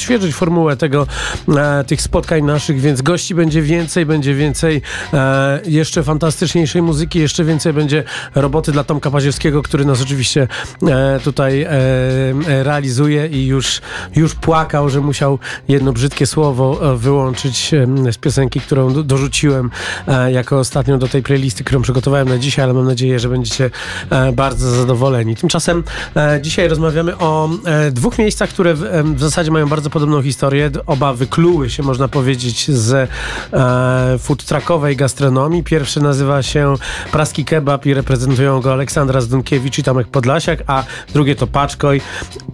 odświeżyć formułę tego, e, tych spotkań naszych, więc gości będzie więcej, będzie więcej e, jeszcze fantastyczniejszej muzyki, jeszcze więcej będzie roboty dla Tomka Paziewskiego, który nas oczywiście e, tutaj e, e, realizuje i już, już płakał, że musiał jedno brzydkie słowo e, wyłączyć z piosenki, którą do, dorzuciłem jako ostatnią do tej playlisty, którą przygotowałem na dzisiaj, ale mam nadzieję, że będziecie bardzo zadowoleni. Tymczasem dzisiaj rozmawiamy o dwóch miejscach, które w, w zasadzie mają bardzo podobną historię. Oba wykluły się, można powiedzieć, z e, food truckowej gastronomii. Pierwszy nazywa się Praski Kebab i reprezentują go Aleksandra Zdunkiewicz i Tomek Podlasiak, a drugie to Paczkoj.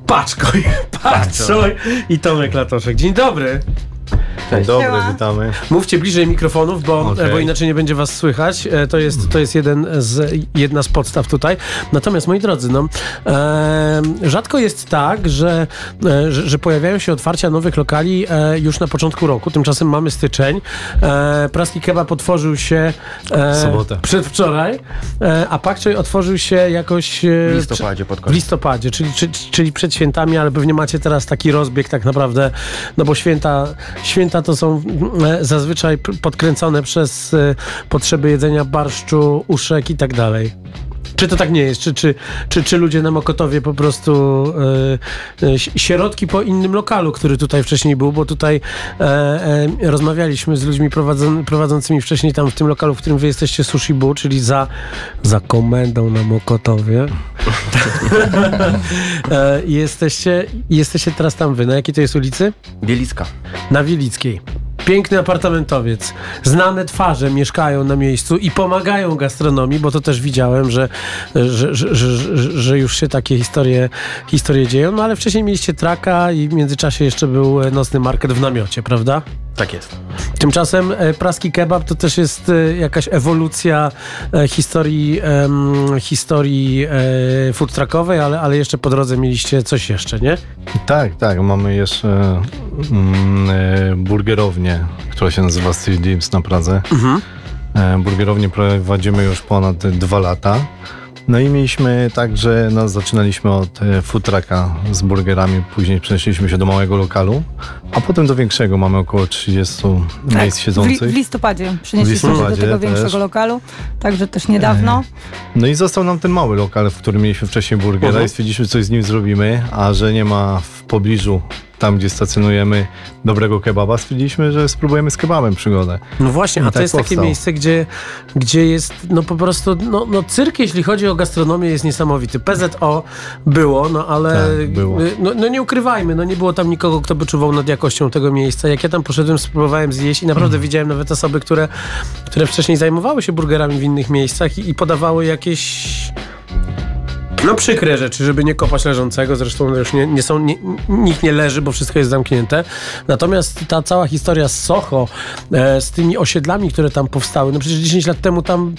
Paczkoj! Paczkoj! I Tomek Latoszek. Dzień dobry! Dzień dobry, Siema. witamy. Mówcie bliżej mikrofonów, bo, Okej. bo inaczej nie będzie was słychać. E, To jest, to jest jeden z, jedna z podstaw tutaj. Natomiast, moi drodzy, no, e, rzadko jest tak, że, e, że, pojawiają się otwarcia nowych lokali e, już na początku roku. Tymczasem mamy styczeń. E, Praski Kebab otworzył się e, Sobotę. przedwczoraj, e, a Pakczoj otworzył się jakoś... e, W listopadzie pod w koniec. listopadzie, czyli, czyli, czyli przed świętami, ale pewnie macie teraz taki rozbieg tak naprawdę, no bo święta, święta to są e, zazwyczaj podkręcone przez e, potrzeby jedzenia barszczu, uszek i tak dalej. Czy to tak nie jest? Czy, czy, czy, czy ludzie na Mokotowie po prostu e, e, si- sierotki po innym lokalu, który tutaj wcześniej był, bo tutaj e, e, rozmawialiśmy z ludźmi prowadzą, prowadzącymi wcześniej tam w tym lokalu, w którym wy jesteście Sushi Bu, czyli za, za komendą na Mokotowie. E, jesteście, jesteście teraz tam wy. Na jakiej to jest ulicy? Bielicka. Na Wielickiej. Piękny apartamentowiec. Znane twarze mieszkają na miejscu i pomagają gastronomii, bo to też widziałem, że, że, że, że, już się takie historie, historie dzieją. No ale wcześniej mieliście traka i w międzyczasie jeszcze był e, nocny market w namiocie, prawda? Tak jest. Tymczasem e, praski kebab to też jest e, jakaś ewolucja e, historii, historii e, food truckowej, ale, ale jeszcze po drodze mieliście coś jeszcze, nie? Tak, tak, mamy jeszcze mm, e, burgerownię, która się nazywa Street Dreams na Pradze. E, burgerownię prowadzimy już ponad dwa lata. No i mieliśmy tak, że no, zaczynaliśmy od e, food trucka z burgerami, później przenieśliśmy się do małego lokalu, a potem do większego. Mamy około 30 miejsc w, li, siedzących. w listopadzie przenieśliśmy W się do listopadzie tego też. większego lokalu, także też niedawno. No i został nam ten mały lokal, w którym mieliśmy wcześniej burgera Mhm. i stwierdziliśmy, coś z nim zrobimy, a że nie ma w pobliżu, tam gdzie stacjonujemy, dobrego kebaba, stwierdziliśmy, że spróbujemy z kebabem przygodę. No właśnie, I a to tak jest takie powstał. miejsce, gdzie, gdzie jest no po prostu, no, no cyrk jeśli chodzi o gastronomię jest niesamowity. PZO było, no ale Tak, było. No, no nie ukrywajmy, no nie było tam nikogo, kto by czuwał nad jakością tego miejsca. Jak ja tam poszedłem, spróbowałem zjeść i naprawdę Mm. widziałem nawet osoby, które, które wcześniej zajmowały się burgerami w innych miejscach i, i podawały jakieś no przykre rzeczy, żeby nie kopać leżącego, zresztą już nie, nie są, nie, nikt nie leży, bo wszystko jest zamknięte. Natomiast ta cała historia z Soho, e, z tymi osiedlami, które tam powstały, no przecież 10 lat temu tam,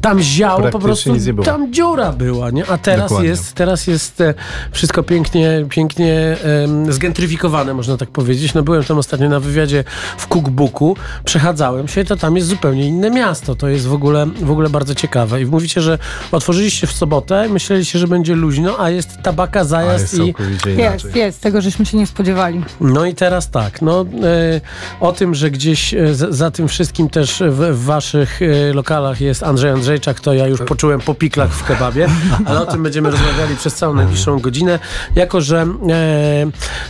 tam ziało po prostu, tam dziura była, nie? A teraz Dokładnie. jest, teraz jest e, wszystko pięknie, pięknie em, zgentryfikowane, można tak powiedzieć. No byłem tam ostatnio na wywiadzie w Cookbooku, przechadzałem się, to tam jest zupełnie inne miasto. To jest w ogóle, w ogóle bardzo ciekawe. I mówicie, że otworzyliście w sobotę, myśleliście, że będzie luźno, a jest tabaka, zajazd jest i... Jest, jest, tego żeśmy się nie spodziewali. No i teraz tak, no e, o tym, że gdzieś e, za, tym wszystkim też w, w waszych e, lokalach jest Andrzej Andrzejczak, to ja już poczułem po piklach w kebabie, ale o tym będziemy rozmawiali przez całą najbliższą godzinę, jako że e,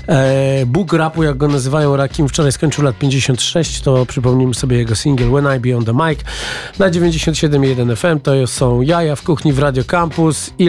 e, Bóg rapu, jak go nazywają Rakim, wczoraj skończył lat 56, to przypomnijmy sobie jego single When I Be On The Mic na 97.1 FM, to są jaja w kuchni w Radio Campus. I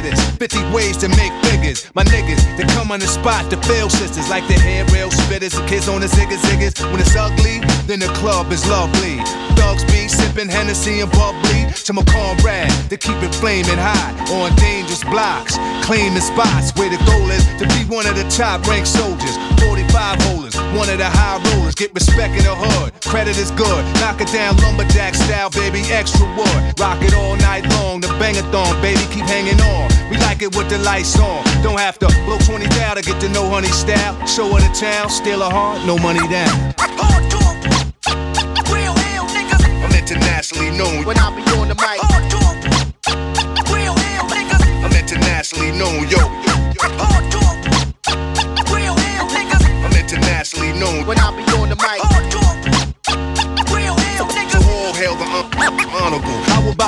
getters, 50 ways to make figures. My niggas, they come on the spot to fail sisters like the hair rail spitters and kids on the ziggas ziggas. When it's ugly, then the club is lovely. Dogs be sipping Hennessy and bubbly to my comrade to keep it flaming hot on dangerous blocks, claiming spots where the goal is to be one of the top ranked soldiers. 45 holders, one of the high rollers. Get respect in the hood, credit is good. Knock it down lumberjack style, baby, extra wood. Rock it all night long, the bangathon, baby, keep hanging on. We like it with the lights on. Don't have to blow 20 down to get to know honey style. Show her the town, steal a heart, no money down. Hard talk. Real ill niggas. I'm internationally known. When I be on the mic. Hard talk. Real ill niggas. I'm internationally known. Yo, Hard talk. Real ill niggas. I'm internationally known. When I be on the mic.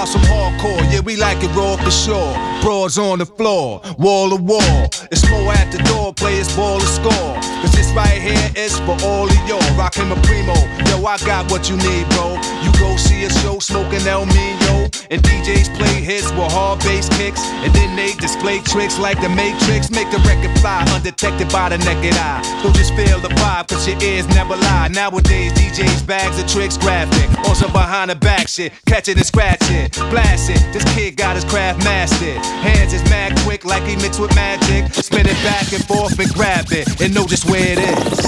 Some hardcore? Yeah, we like it raw for sure. Broads on the floor, wall to wall. It's more at the door, players ball to score. Cause this right here is for all of y'all. Rockin' my primo. Yo, I got what you need, bro. You go see a show smoking El Mino. And DJs play hits with hard bass kicks. And then they display tricks like the Matrix. Make the record fly undetected by the naked eye. Don't just feel the vibe, cause your ears never lie. Nowadays, DJs bags of tricks graphic. Some behind the back shit. Catch it and scratch it. Blast it. This kid got his craft mastered. Hands is mad quick like he mixed with magic. Spin it back and forth and grab it. And know just where it is.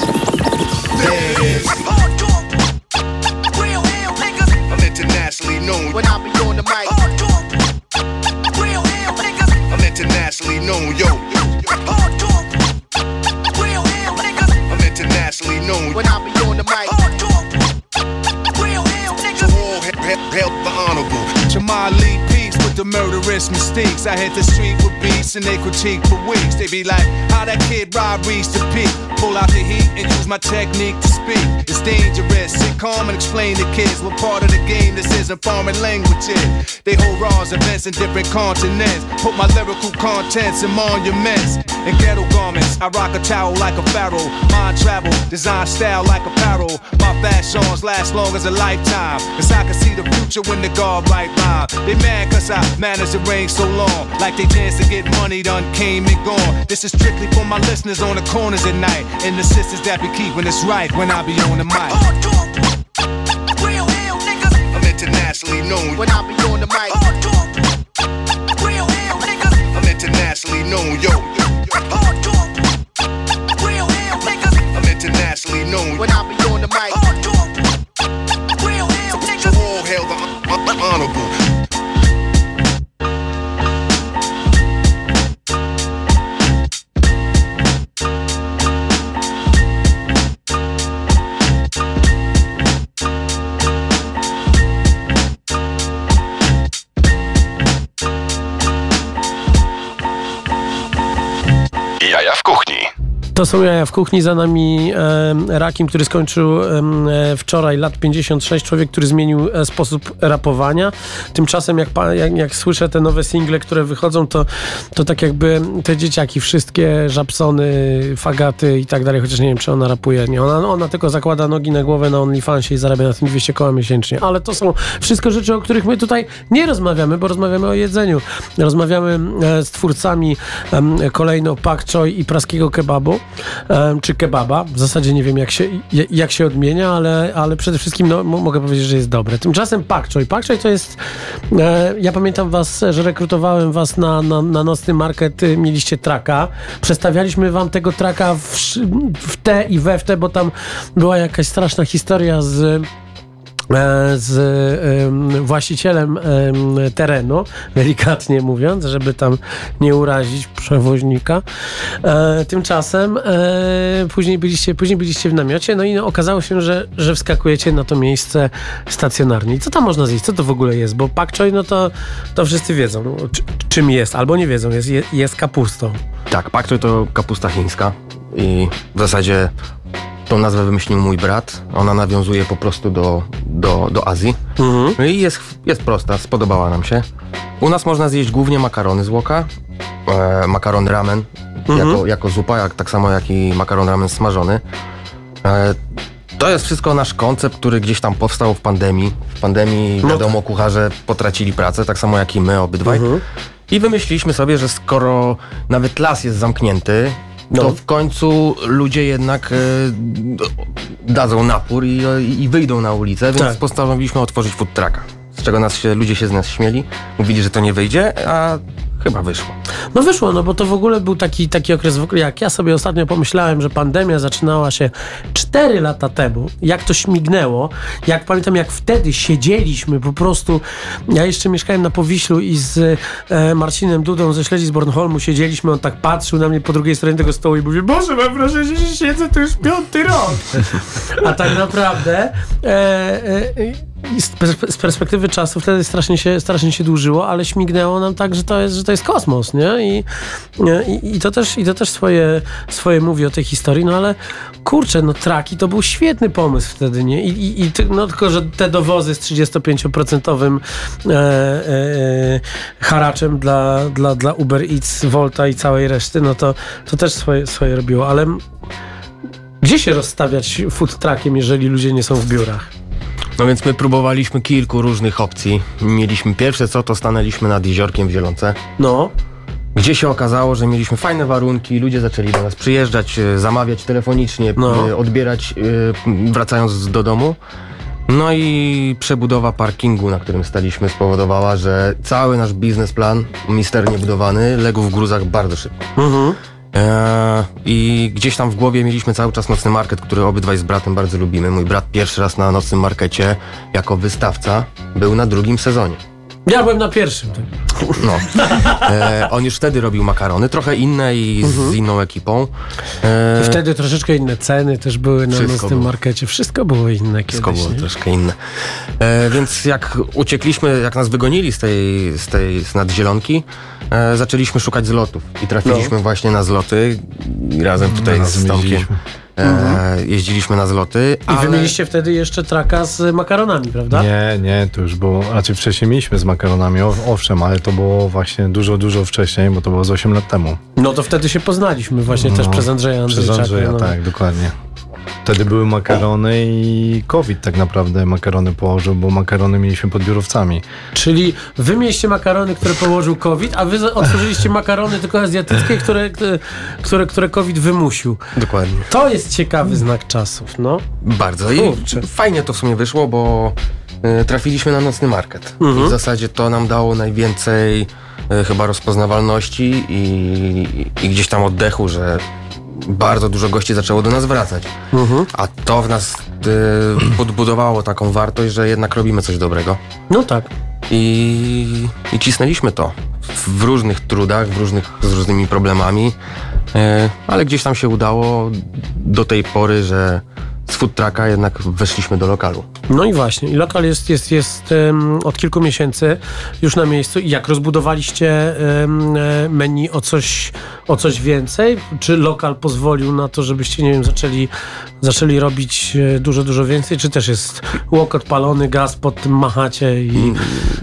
There it is. Real ill niggas. I'm internationally known. When I be on the mic. Real ill niggas. I'm internationally known. Yo, Hard talk. Real ill niggas. I'm internationally known. When I be Jamali the murderous mistakes. I hit the street with beats and they critique for weeks. They be like, how that kid Rob reached the peak. Pull out the heat and use my technique to speak. It's dangerous. Sit calm and explain to kids what part of the game this isn't foreign languages. They hold raws events in different continents. Put my lyrical contents in monuments and ghetto garments. I rock a towel like a pharaoh. Mind travel, design style like apparel. My fashions last long as a lifetime. Cause I can see the future when the guard right rhyme. They mad cause I managed to reign so long. Like they dance to get money done came and gone. This is strictly for my listeners on the corners at night. And the sisters that be keeping us right when I be on the mic. Real ill niggas. I'm internationally known. When I be on the mic. To są jaja w kuchni, za nami e, Rakim, który skończył e, wczoraj lat 56, człowiek, który zmienił e, sposób rapowania. Tymczasem jak, pa, jak, jak słyszę te nowe single, które wychodzą, to, to tak jakby te dzieciaki, wszystkie żabsony, fagaty i tak dalej, chociaż nie wiem, czy ona rapuje. Nie, ona, ona tylko zakłada nogi na głowę na OnlyFansie i zarabia na tym 200 koła miesięcznie. Ale to są wszystko rzeczy, o których my tutaj nie rozmawiamy, bo rozmawiamy o jedzeniu. Rozmawiamy e, z twórcami kolejno pak choi i praskiego kebabu, czy kebaba. W zasadzie nie wiem, jak się, jak się odmienia, ale, ale przede wszystkim no, mo- mogę powiedzieć, że jest dobre. Tymczasem pak choi. Pak to jest... E, ja pamiętam was, że rekrutowałem was na, na, na nocny market, y, mieliście traka. Przedstawialiśmy wam tego traka w, w te i we w te, bo tam była jakaś straszna historia z z em, właścicielem em, terenu, delikatnie mówiąc, żeby tam nie urazić przewoźnika. E, tymczasem e, później, byliście, później byliście w namiocie, no i okazało się, że, że wskakujecie na to miejsce stacjonarnie. Co tam można zjeść? Co to w ogóle jest? Bo pak choi, no to, to wszyscy wiedzą, no, czy, czym jest, albo nie wiedzą, jest, jest kapustą. Tak, pak choi to kapusta chińska i w zasadzie tą nazwę wymyślił mój brat. Ona nawiązuje po prostu do, do, do Azji. No I jest, jest prosta, spodobała nam się. U nas można zjeść głównie makarony z łoka, e, makaron ramen jako, jako zupa, jak, tak samo jak i makaron ramen smażony. E, to jest wszystko nasz koncept, który gdzieś tam powstał w pandemii. W pandemii, wiadomo, kucharze potracili pracę, tak samo jak i my obydwaj. I wymyśliliśmy sobie, że skoro nawet las jest zamknięty, No. to w końcu ludzie jednak e, dadzą napór i, i wyjdą na ulicę, więc Tak. postanowiliśmy otworzyć food trucka. Z czego nas się, ludzie się z nas śmieli, mówili, że to nie wyjdzie, a chyba wyszło. No wyszło, no bo to w ogóle był taki, taki okres, jak ja sobie ostatnio pomyślałem, że pandemia zaczynała się 4 lata temu, jak to śmignęło, jak pamiętam, jak wtedy siedzieliśmy po prostu, ja jeszcze mieszkałem na Powiślu i z e, Marcinem Dudą ze Śledzi z Bornholmu siedzieliśmy, on tak patrzył na mnie po drugiej stronie tego stołu i mówi, Boże, mam wrażenie, że siedzę tu już piąty rok. A tak naprawdę e, e, z perspektywy czasu wtedy strasznie się, strasznie się dłużyło, ale śmignęło nam tak, że to jest, że to jest kosmos, nie? I, i, i to też, i to też swoje, swoje mówi o tej historii, no ale kurczę, no traki to był świetny pomysł wtedy, nie? I, i, i no tylko, że te dowozy z 35% e, e, e, haraczem dla, dla, dla Uber Eats, Volta i całej reszty, no to, to też swoje, swoje robiło, ale gdzie się rozstawiać food truckiem, jeżeli ludzie nie są w biurach? No więc my próbowaliśmy kilku różnych opcji. Mieliśmy pierwsze co, to stanęliśmy nad jeziorkiem w Zielonce, No, gdzie się okazało, że mieliśmy fajne warunki, ludzie zaczęli do nas przyjeżdżać, e, zamawiać telefonicznie, No. e, odbierać e, wracając do domu. No i przebudowa parkingu, na którym staliśmy, spowodowała, że cały nasz biznesplan, misternie budowany, legł w gruzach bardzo szybko. mhm. Eee, I gdzieś tam w głowie mieliśmy cały czas nocny market, który obydwaj z bratem bardzo lubimy. Mój brat pierwszy raz na nocnym markecie jako wystawca był na drugim sezonie. Ja byłem na pierwszym. No. Eee, on już wtedy robił makarony, trochę inne i z inną ekipą. Eee, Wtedy troszeczkę inne ceny też były na Wszystko nocnym było. markecie. Wszystko było inne Wszystko kiedyś. było nie? troszkę inne. E, więc jak uciekliśmy, jak nas wygonili z tej, z tej z nadzielonki, e, zaczęliśmy szukać zlotów. I trafiliśmy właśnie na zloty. I razem tutaj z Tomkiem jeździliśmy. E, jeździliśmy na zloty. I wy mieliście wtedy jeszcze traka z makaronami, prawda? Nie, nie, to już było, raczej wcześniej mieliśmy z makaronami, owszem, ale to było właśnie dużo, dużo wcześniej, bo to było z 8 lat temu. No to wtedy się poznaliśmy właśnie też No, przez Andrzeja Przez Andrzejczaka. Andrzeja, no. tak, dokładnie. Wtedy były makarony i COVID tak naprawdę makarony położył, bo makarony mieliśmy pod biurowcami. Czyli wy mieliście makarony, które położył COVID, a wy otworzyliście makarony tylko azjatyckie, które, które, które COVID wymusił. Dokładnie. To jest ciekawy znak czasów, no. Bardzo. I Kurczę. fajnie to w sumie wyszło, bo e, trafiliśmy na nocny market. I w zasadzie to nam dało najwięcej e, chyba rozpoznawalności i, i gdzieś tam oddechu, że bardzo dużo gości zaczęło do nas wracać. A to w nas e, podbudowało taką wartość, że jednak robimy coś dobrego. No tak. I, i cisnęliśmy to w różnych trudach, w różnych, z różnymi problemami, e, ale gdzieś tam się udało do tej pory, że z food trucka jednak weszliśmy do lokalu. No i właśnie, i lokal jest, jest, jest em, od kilku miesięcy już na miejscu. I jak rozbudowaliście e, menu o coś, o coś więcej? Czy lokal pozwolił na to, żebyście, nie wiem, zaczęli, zaczęli robić e, dużo, dużo więcej? Czy też jest łok odpalony, gaz pod tym machacie i,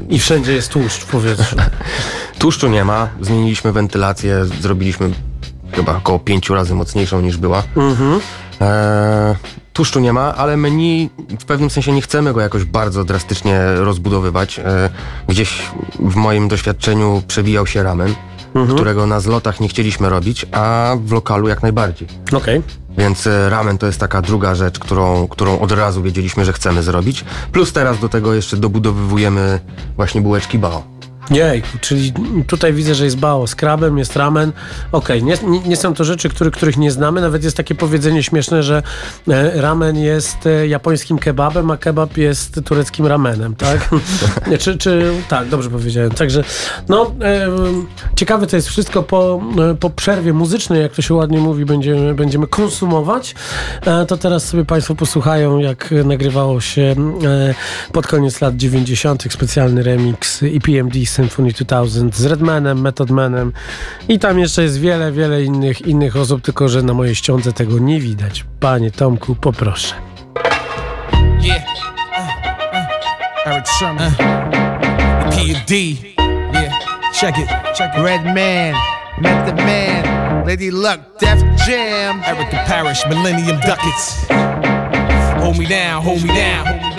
i wszędzie jest tłuszcz w powietrzu? Tłuszczu nie ma, zmieniliśmy wentylację, zrobiliśmy chyba około pięciu razy mocniejszą niż była. E, tłuszczu nie ma, ale menu w pewnym sensie nie chcemy go jakoś bardzo drastycznie rozbudowywać. E, gdzieś w moim doświadczeniu przewijał się ramen, którego na zlotach nie chcieliśmy robić, a w lokalu jak najbardziej. Okej. Więc e, ramen to jest taka druga rzecz, którą, którą od razu wiedzieliśmy, że chcemy zrobić. Plus teraz do tego jeszcze dobudowywujemy właśnie bułeczki bao. Jej, czyli tutaj widzę, że jest bao z krabem, jest ramen. Okej, nie, nie, nie są to rzeczy, który, których nie znamy. Nawet jest takie powiedzenie śmieszne, że e, ramen jest e, japońskim kebabem, a kebab jest tureckim ramenem, tak? czy, czy, tak, dobrze powiedziałem. Także, no, e, ciekawe to jest wszystko po, e, po przerwie muzycznej, jak to się ładnie mówi, będziemy, będziemy konsumować. E, to teraz sobie Państwo posłuchają, jak nagrywało się e, pod koniec lat 90. specjalny remix EPMD Symphony 2000 z Redmanem, Method Manem i tam jeszcze jest wiele, wiele innych, innych osób, tylko że na mojej ściądze tego nie widać. Panie Tomku, poproszę. Yeah. Uh, uh. Check it. Check it. Red Man, Method Man, Lady Luck, Def Jam. Erica Parrish, Millennium Ducats. Hold me down, hold me down.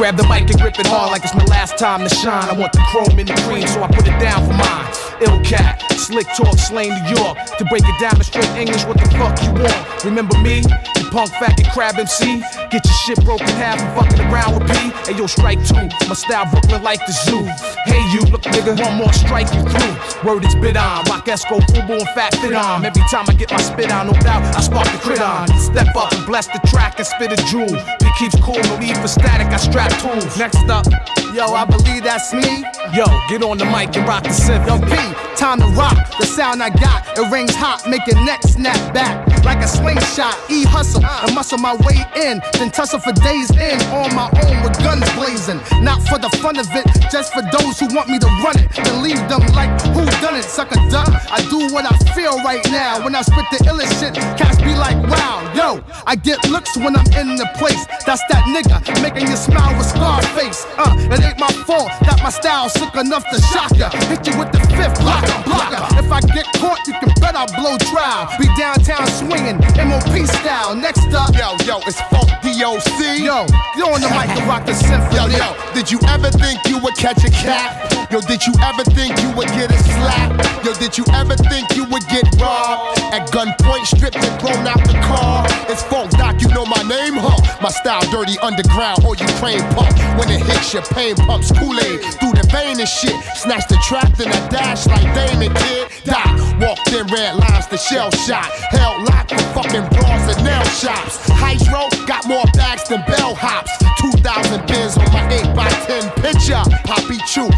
Grab the mic and grip it hard like it's my last time to shine. I want the chrome and the cream, so I put it down for mine. ill cat. Slick talk, slang New York. To break it down in straight English, what the fuck you want? Remember me? Punk faggot crab MC? Get your shit broken half and fucking around with P. Hey yo, strike two. My style Brooklyn like the zoo. Hey you, look nigga, one more strike you through. Word is bit on. Rock Esco, Fubu, and Fat Fit on. Every time I get my spit on, no doubt, I spark the crit on. Step up and bless the track and spit a jewel. It keeps cool, no need for static, I strap tools. Next up, Yo, I believe that's me. yo, get on the mic and rock the synth. Yo, P, time to rock. The sound I got, it rings hot, make your neck snap back like a slingshot. E hustle and muscle my way in, then tussle for days in on my own with guns blazing. Not for the fun of it, just for those who want me to run it. Then leave them like who done it, sucker duck. I do what I feel right now. When I spit the illest shit, cats be like, wow, yo. I get looks when I'm in the place. That's that nigga making you smile with Scarface. Uh, it ain't my fault that my style's sick enough to shock ya. Hit you with the fifth blocker, blocker. If I get caught, you can bet I'll blow trial. Be downtown MOP style. Next up, Yo, yo, it's Funk DOC. yo, get on the mic and rock the symphony. Yo, yo, did you ever think you would catch a cat? Yo, did you ever think you would get a slap? Yo, did you ever think you would get robbed? At gunpoint, stripped and thrown out the car. It's Funk Doc, you know my name, huh? My style dirty underground or Ukraine pump. When it hits your pain pumps Kool-Aid through the vein and shit. Snatch the trap, then I dash like Damon kid. Die, walked in red lines, the shell shot. Hell locked for fucking bras and nail shops. Hydro got more bags than bellhops. 2,000 bins on my 8x10 picture. Poppy Chew,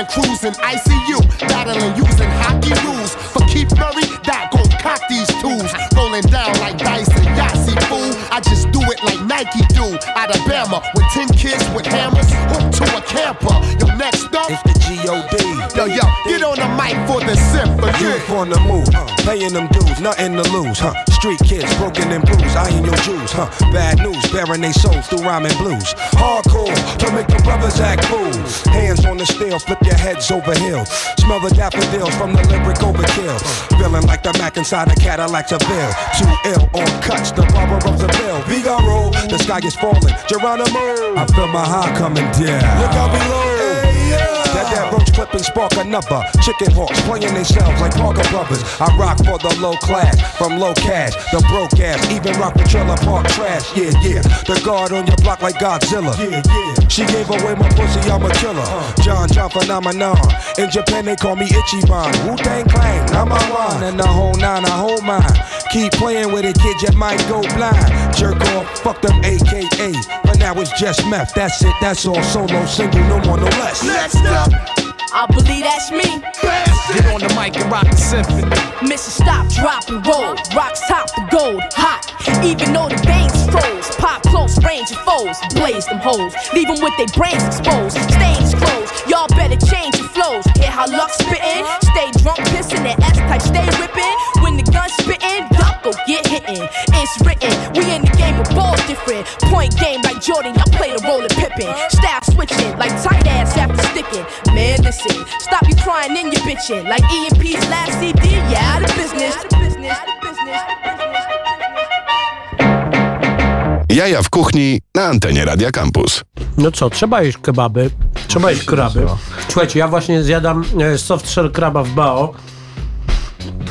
slaying cruising ICU. Battling using hockey rules. For Keith Murray, that gon' cock these tools. Rolling down like dice and Yahtzee fool. I just do it like Nike do. Alabama with 10 kids with hammers. Hooked to a camper. Yo, next up. It's the G.O.D. Yo, yo, get on the for the. Youth on the move, uh, paying them dues, nothing to lose, huh? Street kids, broken and bruised, eyeing your Jews, huh? Bad news, bearing they souls through rhyming blues. Hardcore, to make the brothers act fools. Hands on the steel, flip your heads over hill. Smell the daffodils from the lyric overkill. Feeling like the Mac inside a Cadillac Seville. Too ill on cuts, the barber of the bill. Vigaro, the sky is falling. Geronimo, I feel my high coming down. Look out below. That roach clip and spark another. Chicken hawks playing themselves like Parker Brothers. I rock for the low class, from low cash, the broke ass, even rock the trailer park trash. Yeah, yeah. The guard on your block like Godzilla. Yeah, yeah. She gave away my pussy, I'm a killer. Uh. John John phenomenon. In Japan they call me Ichiban. Wu Tang Clan, number one. And the whole nine, I hold mine. Keep playing with it, kid, you might go blind. Jerk off, fuck them AKA. But now it's just meth. That's it, that's all. Solo, single, no more, no less. Next up. I believe that's me. Get on the mic and rock the symphony. Mission stop, drop and roll. Rocks top the gold, hot. Even though the veins froze. Pop close, range of foes. Blaze them hoes. Leave them with their brains exposed. Stains closed. Y'all better change your flows. Hear how luck spittin'? Stay drunk, pissin' that S type, stay whippin'. When the gun spittin', y'all go hittin'. It's written. We in the game, but ball different. Point game like Jordan, y'all play the role of Pippin. Style switching like tight ass after sticking. Man, listen. Stop you crying in your bitchin'. Like EMP's last CD, yeah, out of business. Out of business. Out of business. Jaja w kuchni na antenie Radia Campus. No co, trzeba jeść kebaby, trzeba jeść kraby. Słuchajcie, ja właśnie zjadam e, soft shell kraba w bao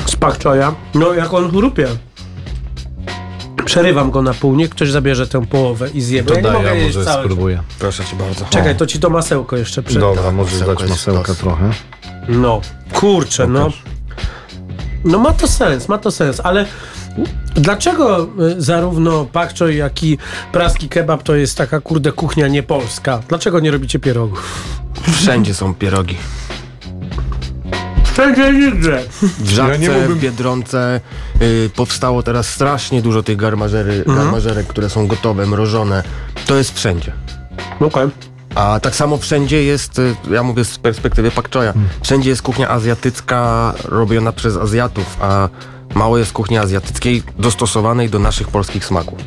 z pakczoja. No jak on chrupie. Przerywam go na pół, niech ktoś zabierze tę połowę i zje. bo To ja nie mogę daję, jeść może całego. spróbuję. Proszę cię bardzo. Czekaj, to ci to masełko jeszcze przed. Dobra, możesz masełko dać jest masełka sztos. trochę. No, kurczę, no. No ma to sens, ma to sens, ale dlaczego y, zarówno pakczo, jak i praski kebab to jest taka kurde kuchnia niepolska? Dlaczego nie robicie pierogów? Wszędzie są pierogi. Wszędzie nigdzie. W Żabce, mógłbym- w Biedronce y, powstało teraz strasznie dużo tych garmażery, Mhm. garmażerek, które są gotowe, mrożone. To jest wszędzie. Okej. A tak samo wszędzie jest, y, ja mówię z perspektywy Pakczoja, Hmm. wszędzie jest kuchnia azjatycka robiona przez Azjatów, a mało jest kuchni azjatyckiej dostosowanej do naszych polskich smaków.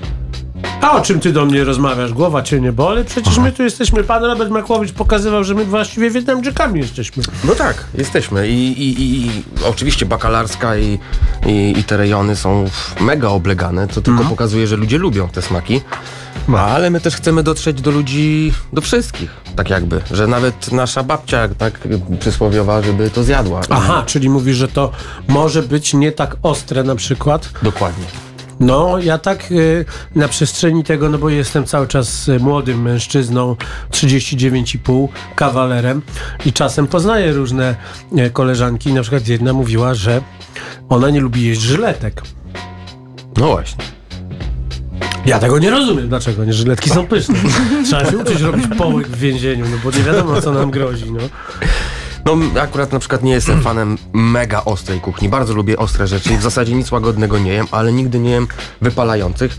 A o czym ty do mnie rozmawiasz? Głowa cię nie boli? Przecież my tu jesteśmy, pan Robert Makłowicz pokazywał, że my właściwie Wietnamczykami jesteśmy. No tak, jesteśmy i, i, i, i oczywiście bakalarska i, i, i te rejony są mega oblegane, co tylko pokazuje, że ludzie lubią te smaki, ale my też chcemy dotrzeć do ludzi, do wszystkich. tak jakby, że nawet nasza babcia tak przysłowiowa, żeby to zjadła. Aha, czyli mówisz, że to może być nie tak ostre na przykład. Dokładnie. No, ja tak y, na przestrzeni tego, no bo jestem cały czas y, młodym mężczyzną, 39,5, kawalerem i czasem poznaję różne y, koleżanki. Na przykład jedna mówiła, że ona nie lubi jeść żyletek. No właśnie. Ja tego nie rozumiem, dlaczego nie? Żyletki są pyszne. Trzeba się uczyć robić połyk w więzieniu, no bo nie wiadomo, co nam grozi, no. No akurat na przykład nie jestem fanem mega ostrej kuchni. Bardzo lubię ostre rzeczy i w zasadzie nic łagodnego nie jem, ale nigdy nie jem wypalających.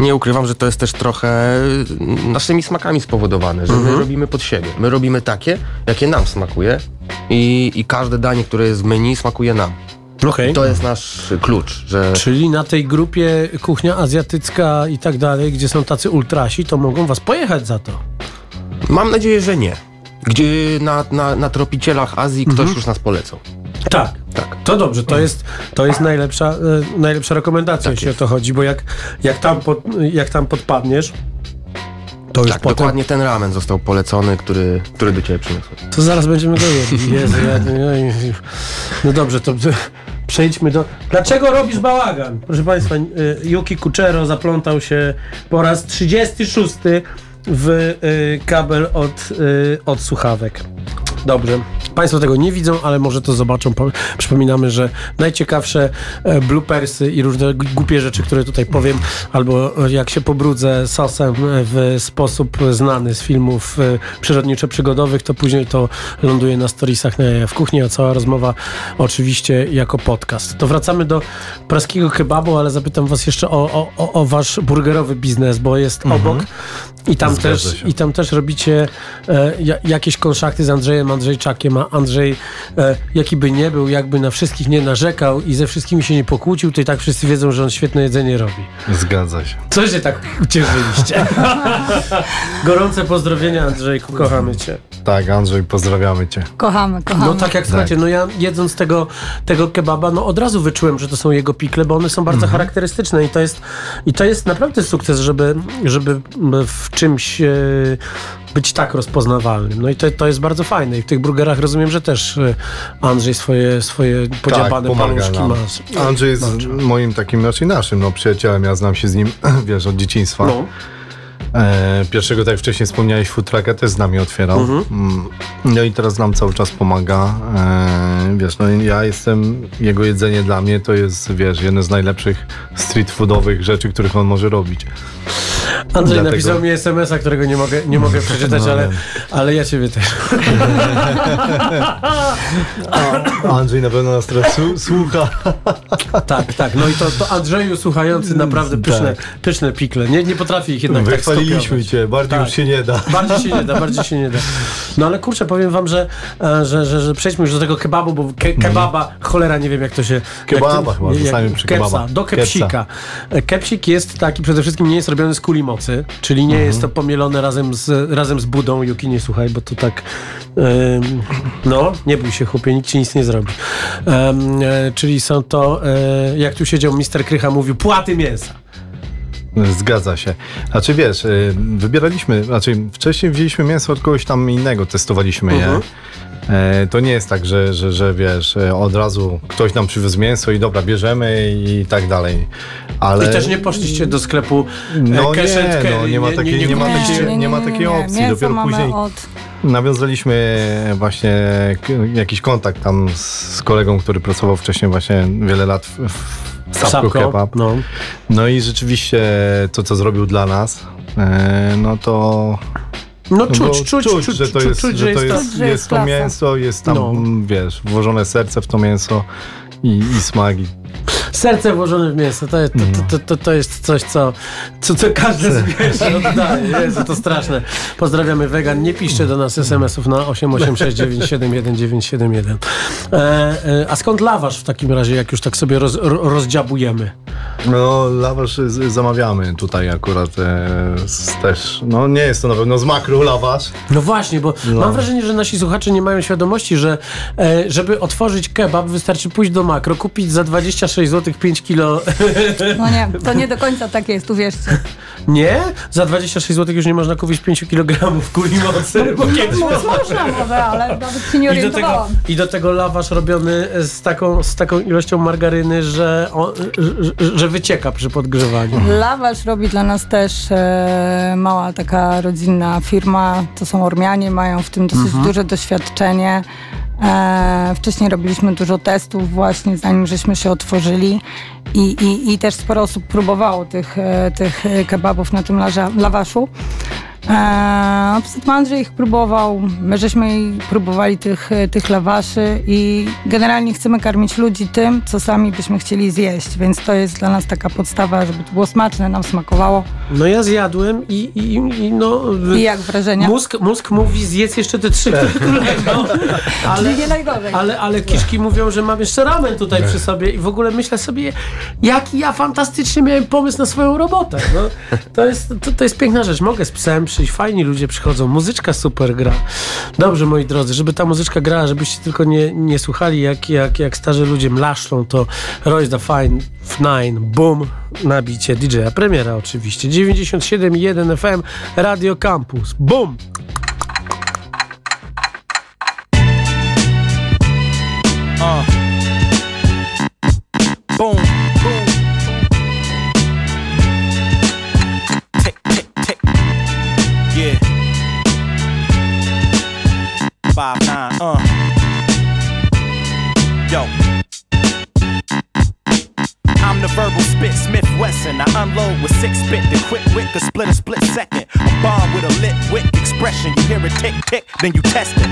Nie ukrywam, że to jest też trochę naszymi smakami spowodowane, że my robimy pod siebie. My robimy takie, jakie nam smakuje i, i każde danie, które jest w menu smakuje nam. I to jest nasz klucz, że Czyli na tej grupie kuchnia azjatycka i tak dalej, gdzie są tacy ultrasi, to mogą was pojechać za to. mam nadzieję, że nie. Gdzie na, na, na tropicielach Azji ktoś już nas polecał. Tak. Tak. To dobrze, to jest, to jest najlepsza, e, najlepsza rekomendacja, Tak jeśli jest. o to chodzi, bo jak, jak, tam, pod, jak tam podpadniesz, to już Tak, potem... dokładnie ten ramen został polecony, który, który do ciebie przyniosłem. To zaraz będziemy go jedli. Jezu, ja, ja, no dobrze, to przejdźmy do... Dlaczego robisz bałagan? Proszę Państwa, y, Yuki Kuchero zaplątał się po raz 36 w y, kabel od, y, od słuchawek. Dobrze. Państwo tego nie widzą, ale może to zobaczą. Po- Przypominamy, że najciekawsze e, bloopersy i różne głupie rzeczy, które tutaj powiem, albo jak się pobrudzę sosem e, w sposób znany z filmów e, przyrodniczo-przygodowych, to później to ląduje na storiesach w kuchni, a cała rozmowa oczywiście jako podcast. To wracamy do praskiego kebabu, ale zapytam was jeszcze o, o, o, o wasz burgerowy biznes, bo jest obok i tam, Zgadza też, się. i tam też robicie e, ja, jakieś konszachty z Andrzejem Andrzejczakiem, a Andrzej, e, jaki by nie był, jakby na wszystkich nie narzekał i ze wszystkimi się nie pokłócił, to i tak wszyscy wiedzą, że on świetne jedzenie robi. Zgadza się. Co się tak ucieszyliście? Gorące pozdrowienia Andrzejku, kochamy cię. Tak, Andrzej, pozdrawiamy cię. Kochamy, kochamy. No tak jak słuchajcie, no ja jedząc tego, tego kebaba, no od razu wyczułem, że to są jego pikle, bo one są bardzo charakterystyczne i to jest, i to jest naprawdę sukces, żeby, żeby w czymś e, być tak rozpoznawalnym. No i to, to jest bardzo fajne i w tych burgerach rozumiem, że też e, Andrzej swoje, swoje podziabane Tak, paluszki nam. ma. Andrzej jest moim takim, raczej naszym no, przyjacielem, ja znam się z nim, wiesz, od dzieciństwa. No. E, pierwszego, tak jak wcześniej wspomniałeś, food trucka też z nami otwierał. Mhm. Mm. No i teraz nam cały czas pomaga. E, wiesz, no ja jestem, jego jedzenie dla mnie to jest, wiesz, jeden z najlepszych street foodowych rzeczy, których on może robić. Andrzej Dlatego- napisał mi SMS-a, którego nie mogę, nie mogę przeczytać, No, ale, ale ja ciebie też. Andrzej na pewno nas teraz słucha. Tak, tak. No i to, to Andrzeju słuchający naprawdę pyszne, pyszne pikle. Nie, nie potrafi ich jednak tak Wychwaliliśmy skopiować. cię, bardziej Tak. już się nie da. Bardziej się nie da, bardziej się nie da. No ale kurczę, powiem wam, że, e, że, że, że przejdźmy już do tego kebabu, bo ke, kebaba, cholera, nie wiem jak to się... Kebaba jak to, chyba, zostańmy przy kepsa, kebaba. Do kepsika. Kepsik jest taki, przede wszystkim nie jest robiony z kuli czyli nie jest to pomielone razem z, razem z budą. Juki, nie słuchaj, bo to tak... no, nie bój się chłopie, nikt ci nic nie zrobi. E, czyli są to, e, jak tu siedział mister Krycha, mówił, płaty mięsa. Zgadza się. Znaczy wiesz, y, wybieraliśmy, znaczy wcześniej wzięliśmy mięso od kogoś tam innego, testowaliśmy je. E, To nie jest tak, że, że, że wiesz, e, od razu ktoś nam przywiózł mięso i dobra, bierzemy i tak dalej. Ale I też nie poszliście do sklepu e, No nie, no, nie ma takiej- nie ma kupiliście- takiej- nie ma takiej opcji. Mięso Dopiero później- Od... nawiązaliśmy właśnie jakiś kontakt tam z kolegą, który pracował wcześniej właśnie wiele lat w, w Sapko Kebab. no. No i rzeczywiście to, co zrobił dla nas, e, no to No No czuć, bo czuć, czuć, że to czuć, jest, czuć, że to jest, jest to mięso, jest tam, No. wiesz, włożone serce w to mięso i, i smak. Serce włożone w mięso, to jest, to, to, to, to jest coś, co, co, co każde zwierzę oddaje. Jezu, to straszne. Pozdrawiamy wegan. Nie piszcie do nas SMS-ów na 886971971. E, e, a skąd lawasz w takim razie, jak już tak sobie roz, ro- rozdziabujemy? no, lawasz zamawiamy tutaj akurat e, z, też, no nie jest to na pewno z makru lawasz. No właśnie, bo No. mam wrażenie, że nasi słuchacze nie mają świadomości, że e, żeby otworzyć kebab, wystarczy pójść do makro, kupić za 26 zł zł 5 kilo. No nie, to nie do końca tak jest, uwierzcie. Nie? Za 26 zł już nie można kupić 5 kg kuli mocy. Bo kiedyś No, można może, ale nawet się nie I do, tego, orientowałam. I do tego lawasz robiony z taką, z taką ilością margaryny, że, on, że, że wycieka przy podgrzewaniu. Lawasz robi dla nas też e, mała taka rodzinna firma. To są Ormianie, mają w tym dosyć Mhm. duże doświadczenie. E, wcześniej robiliśmy dużo testów właśnie, zanim żeśmy się otworzyli i, i, i też sporo osób próbowało tych, e, tych kebabów na tym lawaszu. E, Obsyd Andrzej ich próbował, my żeśmy próbowali tych, e, tych lawaszy i generalnie chcemy karmić ludzi tym, co sami byśmy chcieli zjeść, więc to jest dla nas taka podstawa, żeby to było smaczne, nam smakowało. No ja zjadłem i, i, i no... I jak wrażenia? Mózg, mózg mówi zjedz jeszcze te trzy, które tu leżą. Ale, Czyli nie najgorzej. ale, ale kiszki mówią, że mam jeszcze ramen tutaj przy sobie i w ogóle myślę sobie, jaki ja fantastycznie miałem pomysł na swoją robotę. No, to, jest, to, to jest piękna rzecz. Mogę z psem przyjść, fajni ludzie przychodzą, muzyczka super gra. Dobrze, moi drodzy, żeby ta muzyczka grała, żebyście tylko nie, nie słuchali, jak, jak, jak starzy ludzie mlaszczą, to Royce the Fine, F9, boom, nabicie DJ-a, premiera oczywiście, 97.1 FM, Radio Campus, boom! Uh. Boom. Could split a split second. A bomb with a lit wit expression. You hear it tick tick, then you test it.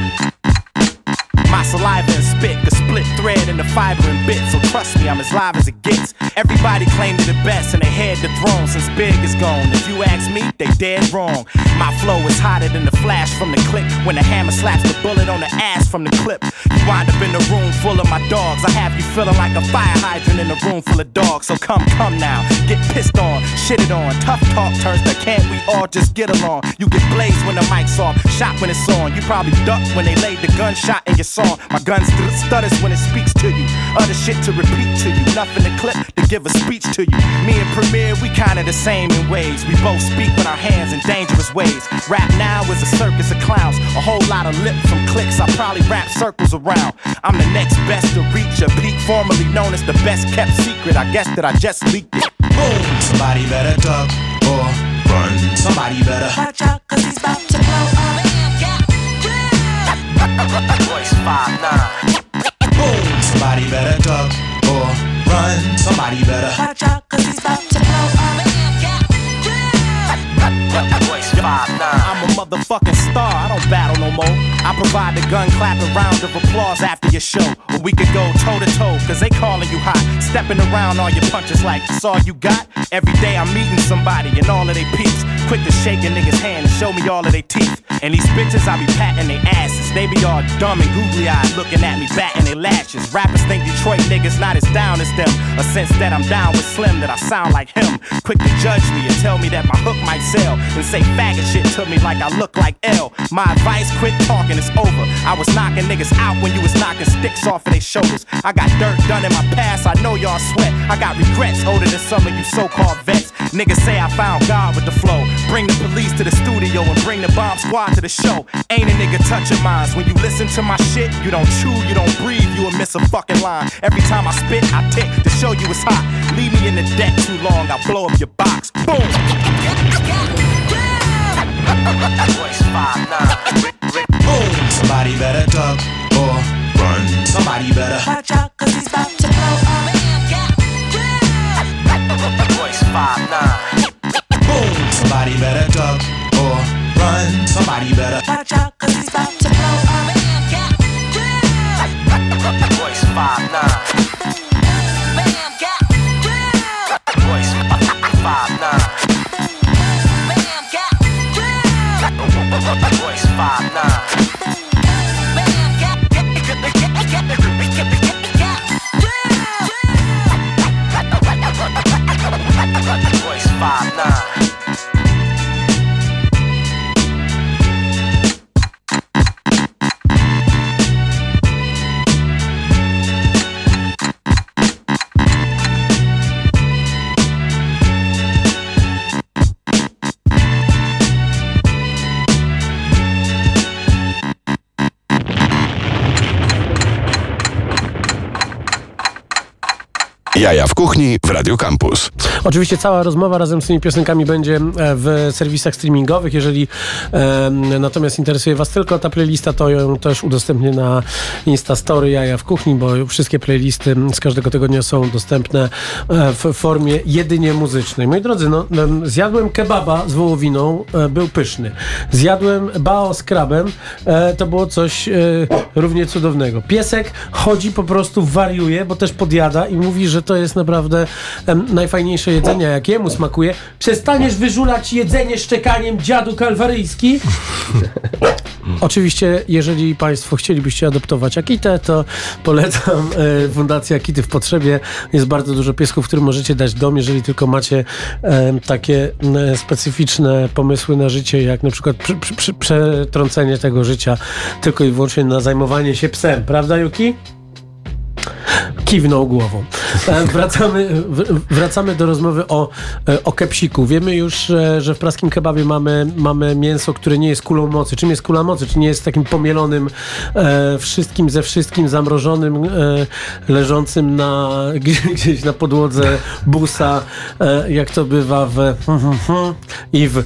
My saliva and spit, the split thread and the fiber and bit. So trust me, I'm as live as it gets. Everybody claimed the best and they had the throne since Big is gone. If you ask me, they dead wrong. My flow is hotter than the flash from the click when the hammer slaps the bullet on the ass from the clip. You wind up in a room full of my dogs. I have you feeling like a fire hydrant in a room full of dogs. So come, come now, get pissed on, shitted on. Tough talk turns to can't we all just get along? You get blazed when the mic's off, shot when it's on. You probably duck when they laid the gunshot in your song. My gun st- stutters when it speaks to you. Other shit to repeat to you. Nothing to clip to give a speech to you. Me and Premier, we kinda the same in ways. We both speak with our hands in dangerous ways. Rap now is a circus of clowns. A whole lot of lip from clicks. I probably wrap circles around. I'm the next best to reach a peak, formerly known as the best kept secret. I guess that I just leaked it. Boom! Somebody better duck or run. Somebody better watch out, cause he's about to blow up. Voice 5'9. Boom! Somebody better duck or. Somebody better watch out, cause he's about to blow up. Voice 5'9. I'm a motherfucking star, I don't battle no more. I provide the gun clapping round of applause after your show. Where we could go toe to toe, cause they calling you hot. Stepping around all your punches like it's all you got. Every day I'm meeting somebody and all of they peeps. Quick to shake a nigga's hand and show me all of their teeth. And these bitches, I be patting their asses. They be all dumb and googly eyed looking at me, batting their lashes. Rappers think Detroit niggas not as down as them. A sense that I'm down with Slim, that I sound like him. Quick to judge me and tell me that my hook might sell. And say faggot shit to me like I look like L. My advice, quit talking, it's over. I was knocking niggas out when you was knocking sticks off of their shoulders. I got dirt done in my past, I know y'all sweat. I got regrets older than some of you so-called vets. Niggas say I found God with the flow. Bring the police to the studio and bring the bomb squad to the show. Ain't a nigga touching minds. When you listen to my shit, you don't chew, you don't breathe, you will miss a fucking line. Every time I spit, I tick to show you it's hot. Leave me in the deck too long, I'll blow up your box. Boom! Voice 5'9. Boom! Somebody better duck or run. Somebody better watch out, cause he's about to Somebody better duck or run. Somebody better Jaja w kuchni w Radio Campus. Oczywiście cała rozmowa razem z tymi piosenkami będzie e, w serwisach streamingowych. Jeżeli e, natomiast interesuje Was tylko ta playlista, to ją też udostępnię na Instastory Jaja w Kuchni, bo wszystkie playlisty z każdego tygodnia są dostępne e, w formie jedynie muzycznej. Moi drodzy, no, em, zjadłem kebaba z wołowiną, e, był pyszny. Zjadłem bao z krabem, to było coś równie cudownego. Piesek chodzi, po prostu wariuje, bo też podjada i mówi, że to jest naprawdę em, najfajniejsze jedzenie, jak jemu smakuje. Przestaniesz wyżulać jedzenie szczekaniem dziadu kalwaryjski? Oczywiście, jeżeli Państwo chcielibyście adoptować Akitę, to polecam e, Fundacja Akity w Potrzebie. Jest bardzo dużo piesków, którym możecie dać dom, jeżeli tylko macie e, takie e, specyficzne pomysły na życie, jak na przykład przy, przy, przy, przetrącenie tego życia tylko i wyłącznie na zajmowanie się psem. Prawda, Yuki? Kiwnął głową. E, Wracamy, wracamy do rozmowy o, e, o kepsiku. Wiemy już, e, że w praskim kebabie mamy, mamy mięso, które nie jest kulą mocy. Czym jest kula mocy? Czy nie jest takim pomielonym e, wszystkim ze wszystkim, zamrożonym, e, leżącym na, gdzieś na podłodze busa, e, jak to bywa w i w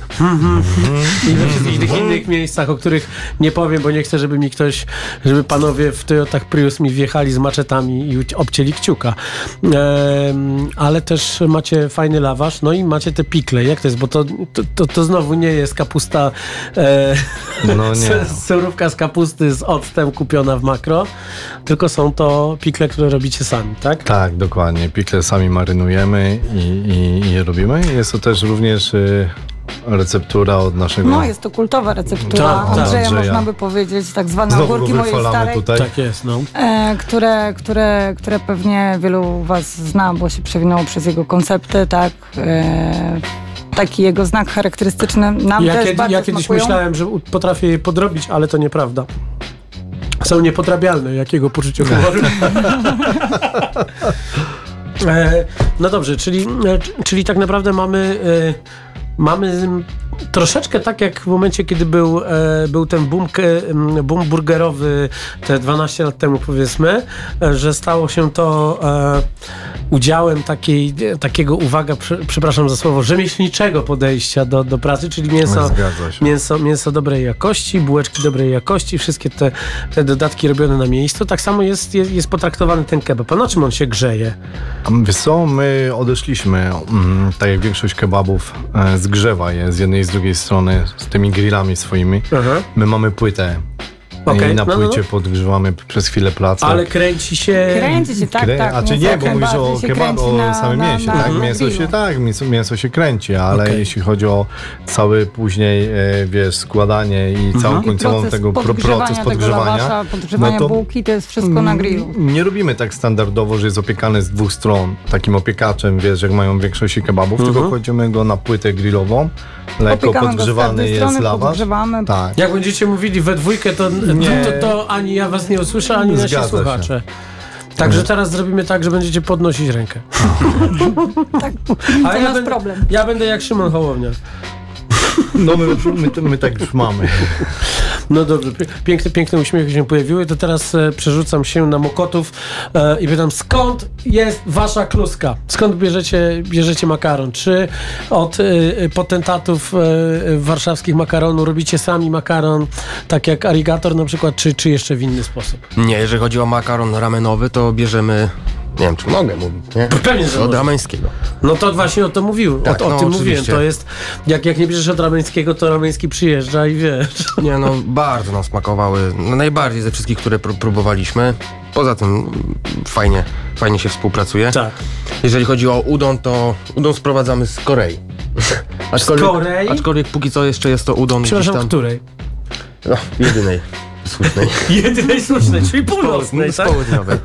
i we wszystkich tych innych miejscach, o których nie powiem, bo nie chcę, żeby mi ktoś, żeby panowie w Toyotach Prius mi wjechali z maczetami i uci- obcięli kciuka. Ale też macie fajny lawasz, no i macie te pikle. Jak to jest? Bo to, to, to, to znowu nie jest kapusta e, No nie. surówka z kapusty z octem kupiona w makro, tylko są to pikle, które robicie sami, tak? Tak, dokładnie. Pikle sami marynujemy i, i, i je robimy. Jest to też również y, receptura od naszego... No, jest to kultowa receptura Tak, tak. Andrzeja, Andrzeja. można by powiedzieć, tak zwane Znowu ogórki mojej starej, tutaj. Tak jest, no. e, które, które, które pewnie wielu was zna, bo się przewinęło przez jego koncepty, tak. E, taki jego znak charakterystyczny nam Ja, też kiedy, bardzo ja kiedyś smakują. myślałem, że potrafię je podrobić, ale to nieprawda. Są niepodrabialne, jakiego poczucia humoru. e, no dobrze, czyli, e, czyli tak naprawdę mamy, e, mamy troszeczkę tak jak w momencie, kiedy był, e, był ten boom, m, boom burgerowy te 12 lat temu powiedzmy, e, że stało się to e, udziałem takiej, e, takiego, uwaga, prze, przepraszam za słowo, rzemieślniczego podejścia do, do pracy, czyli mięso, się. mięso, mięso dobrej jakości, bułeczki dobrej jakości, wszystkie te, te dodatki robione na miejscu. Tak samo jest, jest, jest potraktowany ten kebab. A na czym on się grzeje? Wiesz co, my odeszliśmy, mm, tak jak większość kebabów, e, zgrzewa je z jednej i z drugiej strony z tymi grillami swoimi. Aha. My mamy płytę Okej, i na no, no, no. płycie podgrzewamy przez chwilę placek. Ale kręci się... Kręci się, tak, Krę- tak. A czy nie, bo mówisz o kebab, o samym na- mięsie, na- tak? na Mięso się, tak, mięso, mięso się kręci, ale Okej. jeśli chodzi o cały później, e, wiesz, składanie i całą I końcową tego podgrzewania proces tego podgrzewania, lawasza, podgrzewania no to bułki, to jest wszystko na grillu. nie robimy tak standardowo, że jest opiekany z dwóch stron, takim opiekaczem, wiesz, jak mają w większości kebabów, tylko kładziemy go na płytę grillową, lekko Opiekamy podgrzewany jest lawasz. podgrzewamy. Tak. Jak będziecie mówili we dwójkę, to, Nie. to, to, to ani ja was nie usłyszę, ani nasi Zgadza się. słuchacze. Także teraz zrobimy tak, że będziecie podnosić rękę. Tak, A to ja nasz będę, problem. ja będę jak Szymon Hołownia. No my, my, my tak już mamy. No dobrze, piękne, piękne uśmiechy się pojawiły, to teraz e, przerzucam się na Mokotów e, i pytam, skąd jest wasza kluska? Skąd bierzecie, bierzecie makaron? Czy od e, potentatów warszawskich makaronu robicie sami makaron, tak jak Arigator na przykład, czy, czy jeszcze w inny sposób? Nie, jeżeli chodzi o makaron ramenowy, to bierzemy. Nie wiem, czy mogę mówić, nie? Pewnie, że Od możesz. No to właśnie o to mówiłem, Tak, o, o no tym oczywiście. mówiłem, to jest, jak, jak nie bierzesz od Ramenskiego, to Ramenski przyjeżdża i wiesz. Nie no, bardzo nam smakowały. No, najbardziej ze wszystkich, które pró- próbowaliśmy. Poza tym mm, fajnie, fajnie się współpracuje. Tak. Jeżeli chodzi o udon, to udon sprowadzamy z Korei. Aczkolwiek, Korei? Aczkolwiek póki co jeszcze jest to udon gdzieś Przepraszam, tam... której? No, jedynej słusznej. Jedynej słusznej, czyli północnej, z tak? południowej. Y,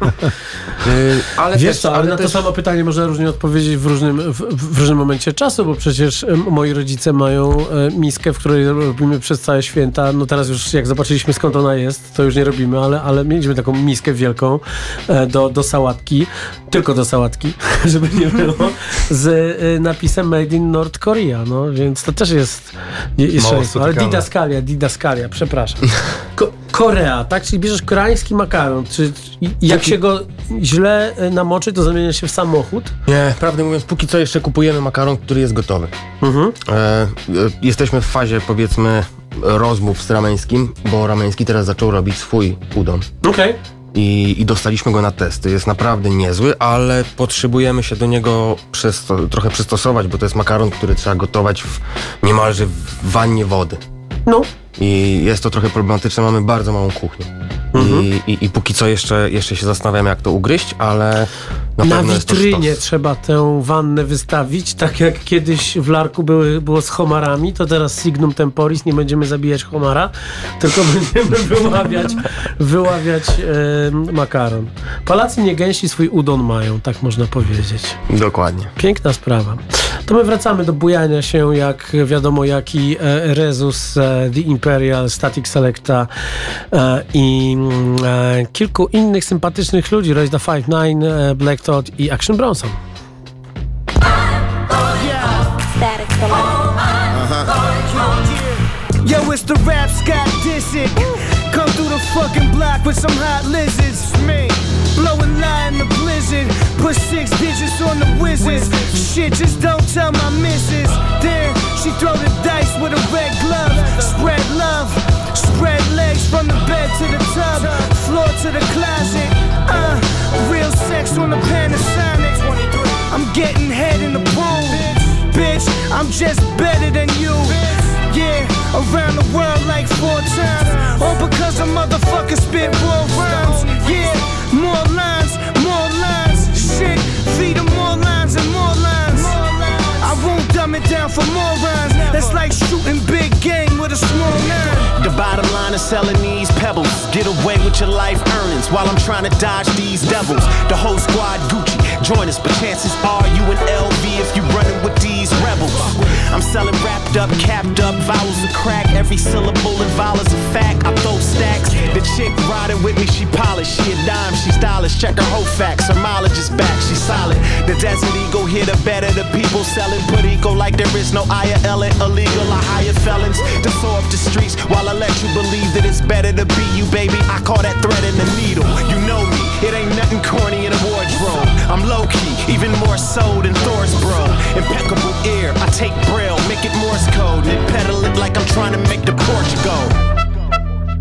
ale Wiesz też, co, ale na też... to samo pytanie można różnie odpowiedzieć w różnym, w, w różnym momencie czasu, bo przecież moi rodzice mają e, miskę, w której robimy przez całe święta. No teraz już jak zobaczyliśmy skąd ona jest, to już nie robimy, ale, ale mieliśmy taką miskę wielką e, do, do sałatki, tylko do sałatki, żeby nie było, z e, napisem Made in North Korea, no więc to też jest je- jeszcze Mało jest, ale didaskalia, didaskalia, przepraszam. Ko- Korea, tak? Czyli bierzesz koreański makaron. Czy jak się go źle e, namoczy, to zamienia się w samochód? Nie, prawdę mówiąc, póki co jeszcze kupujemy makaron, który jest gotowy. Mhm. E, e, jesteśmy w fazie, powiedzmy, rozmów z Rameńskim, bo Rameński teraz zaczął robić swój udon. Okej. I, I dostaliśmy go na testy. Jest naprawdę niezły, ale potrzebujemy się do niego przysto- trochę przystosować, bo to jest makaron, który trzeba gotować w, niemalże w wannie wody. No. I jest to trochę problematyczne, mamy bardzo małą kuchnię. Mhm. I, i, I póki co jeszcze, jeszcze się zastanawiam, jak to ugryźć, ale na, Na, witrynie trzeba tę wannę wystawić, tak jak kiedyś w Larku były, było z homarami, to teraz Signum Temporis, nie będziemy zabijać homara, tylko będziemy wyławiać, wyławiać e, makaron. Polacy nie gęsi swój udon mają, tak można powiedzieć. Dokładnie. Piękna sprawa. To my wracamy do bujania się, jak wiadomo, jaki e, Rezus, e, The Imperial, Static Selecta e, i e, kilku innych sympatycznych ludzi, Royce the Five Nine, e, Black Thought i Action Bronson. Yo, it's the rap Scott Disick. Come through the fucking block with some hot lizards. Me. Blowing lie in the blizzard. Put six digits on the wizards. Shit, just don't tell my missus. Then she throw the dice with a red glove. Spread love. Spread legs from the bed to the tub. Floor to the closet. Uh, real sex on the Panasonic. I'm getting head in the pool. Bitch, I'm just better than you. Yeah, around the world like four times. All because a motherfucker spit more rhymes. Yeah, selling these pebbles. Get away with your life earnings while I'm trying to dodge these devils. The whole squad Gucci, join us, but chances are you in LV if you running with these rebels. I'm selling wrapped up, capped up, vowels of crack. Every syllable and vowel is a fact. I throw stacks. The chick riding with me, she polished. She a dime, she stylish. Check her whole facts. Her mileage is back, she solid. The desert eagle here, the better the people selling. Put eco like there is no IRL illegal. I hire felons to soar up the streets while I let you believe that it's better to be you, baby. I call that thread in the needle. You know me, it ain't nothing corny in a wardrobe. I'm low key, even more so than Thor's bro. Impeccable ear, I take braille, make it Morse code, and pedal it like I'm trying to make the Porsche go.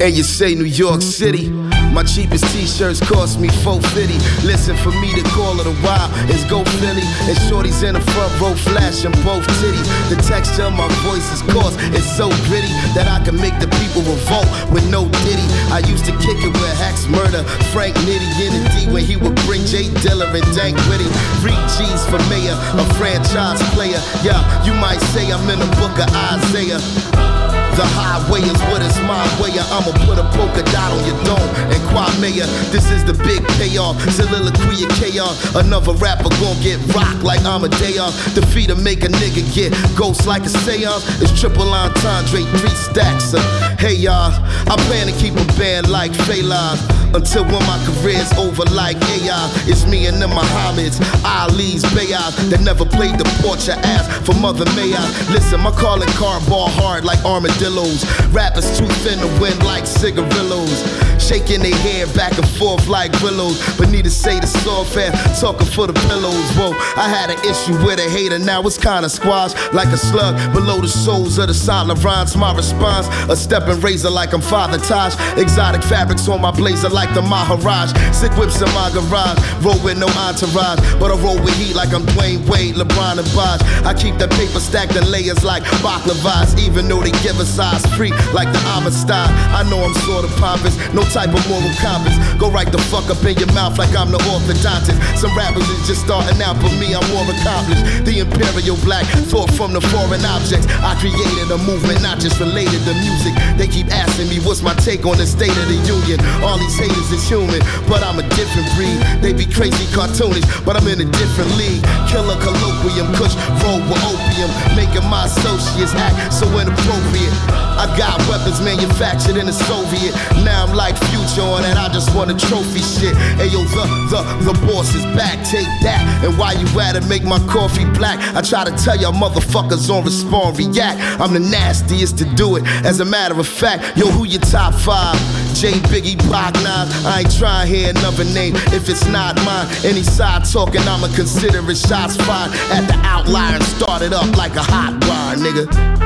And you say New York City. My cheapest t-shirts cost me 450. Listen, for me to call it a while is go Philly. And shorties in the front row flashing both titties. The texture of my voice is coarse, it's so gritty that I can make the people revolt with no ditty. I used to kick it with Hex Murder, Frank Nitty in the D when he would bring Jay Diller and Dank Witty. Three G's for mayor, a franchise player. Yeah, you might say I'm in the book of Isaiah. The highway is what is my way. I'ma put a polka dot on your dome and Kwame. This is the big payoff. Soliloquy of chaos. Another rapper gon' get rocked like Amadeus. Defeat to make a nigga get ghost like a seance. It's triple entendre, three stacks. Of, hey y'all, I plan to keep a band like Fela. Until when my career's over like AI. It's me and the Muhammad's, Ali's, Bayard that never played the porch ass for Mother May I. Listen, my calling card ball hard like armadillos. Rappers too thin to win like cigarillos. Shaking their hair back and forth like willows. But need to say the soft air, talking for the pillows. Whoa, I had an issue with a hater, now it's kinda squashed like a slug below the soles of the solid rhymes. My response, a stepping razor like I'm Father Taj. Exotic fabrics on my blazer like the Maharaj. Sick whips in my garage, roll with no entourage. But I roll with heat like I'm Dwayne Wade, LeBron and Bosh. I keep the paper stacked in layers like baklavas, even though they give a size free like the Amistad. I know I'm sort of pompous, no type of moral compass. Go right the fuck up in your mouth like I'm the orthodontist. Some rappers is just starting out, but me, I'm more accomplished. The imperial black thought from the foreign objects. I created a movement, not just related to music. They keep asking me what's my take on the state of the union. All these is human, but I'm a different breed. They be crazy cartoonish, but I'm in a different league. Killer colloquium, kush, roll with opium, making my associates act so inappropriate. I got weapons manufactured in the Soviet. Now I'm like future on it. I just want a trophy shit. Hey yo, the the the boss is back. Take that. And while you at it, make my coffee black. I try to tell y'all motherfuckers on respond, react. I'm the nastiest to do it. As a matter of fact, yo, who your top five? J, Biggie, Pac, Nas. I ain't trying to hear another name if it's not mine. Any side talking, I'ma consider it shots fired at the outlier and start it up like a hot wire, nigga.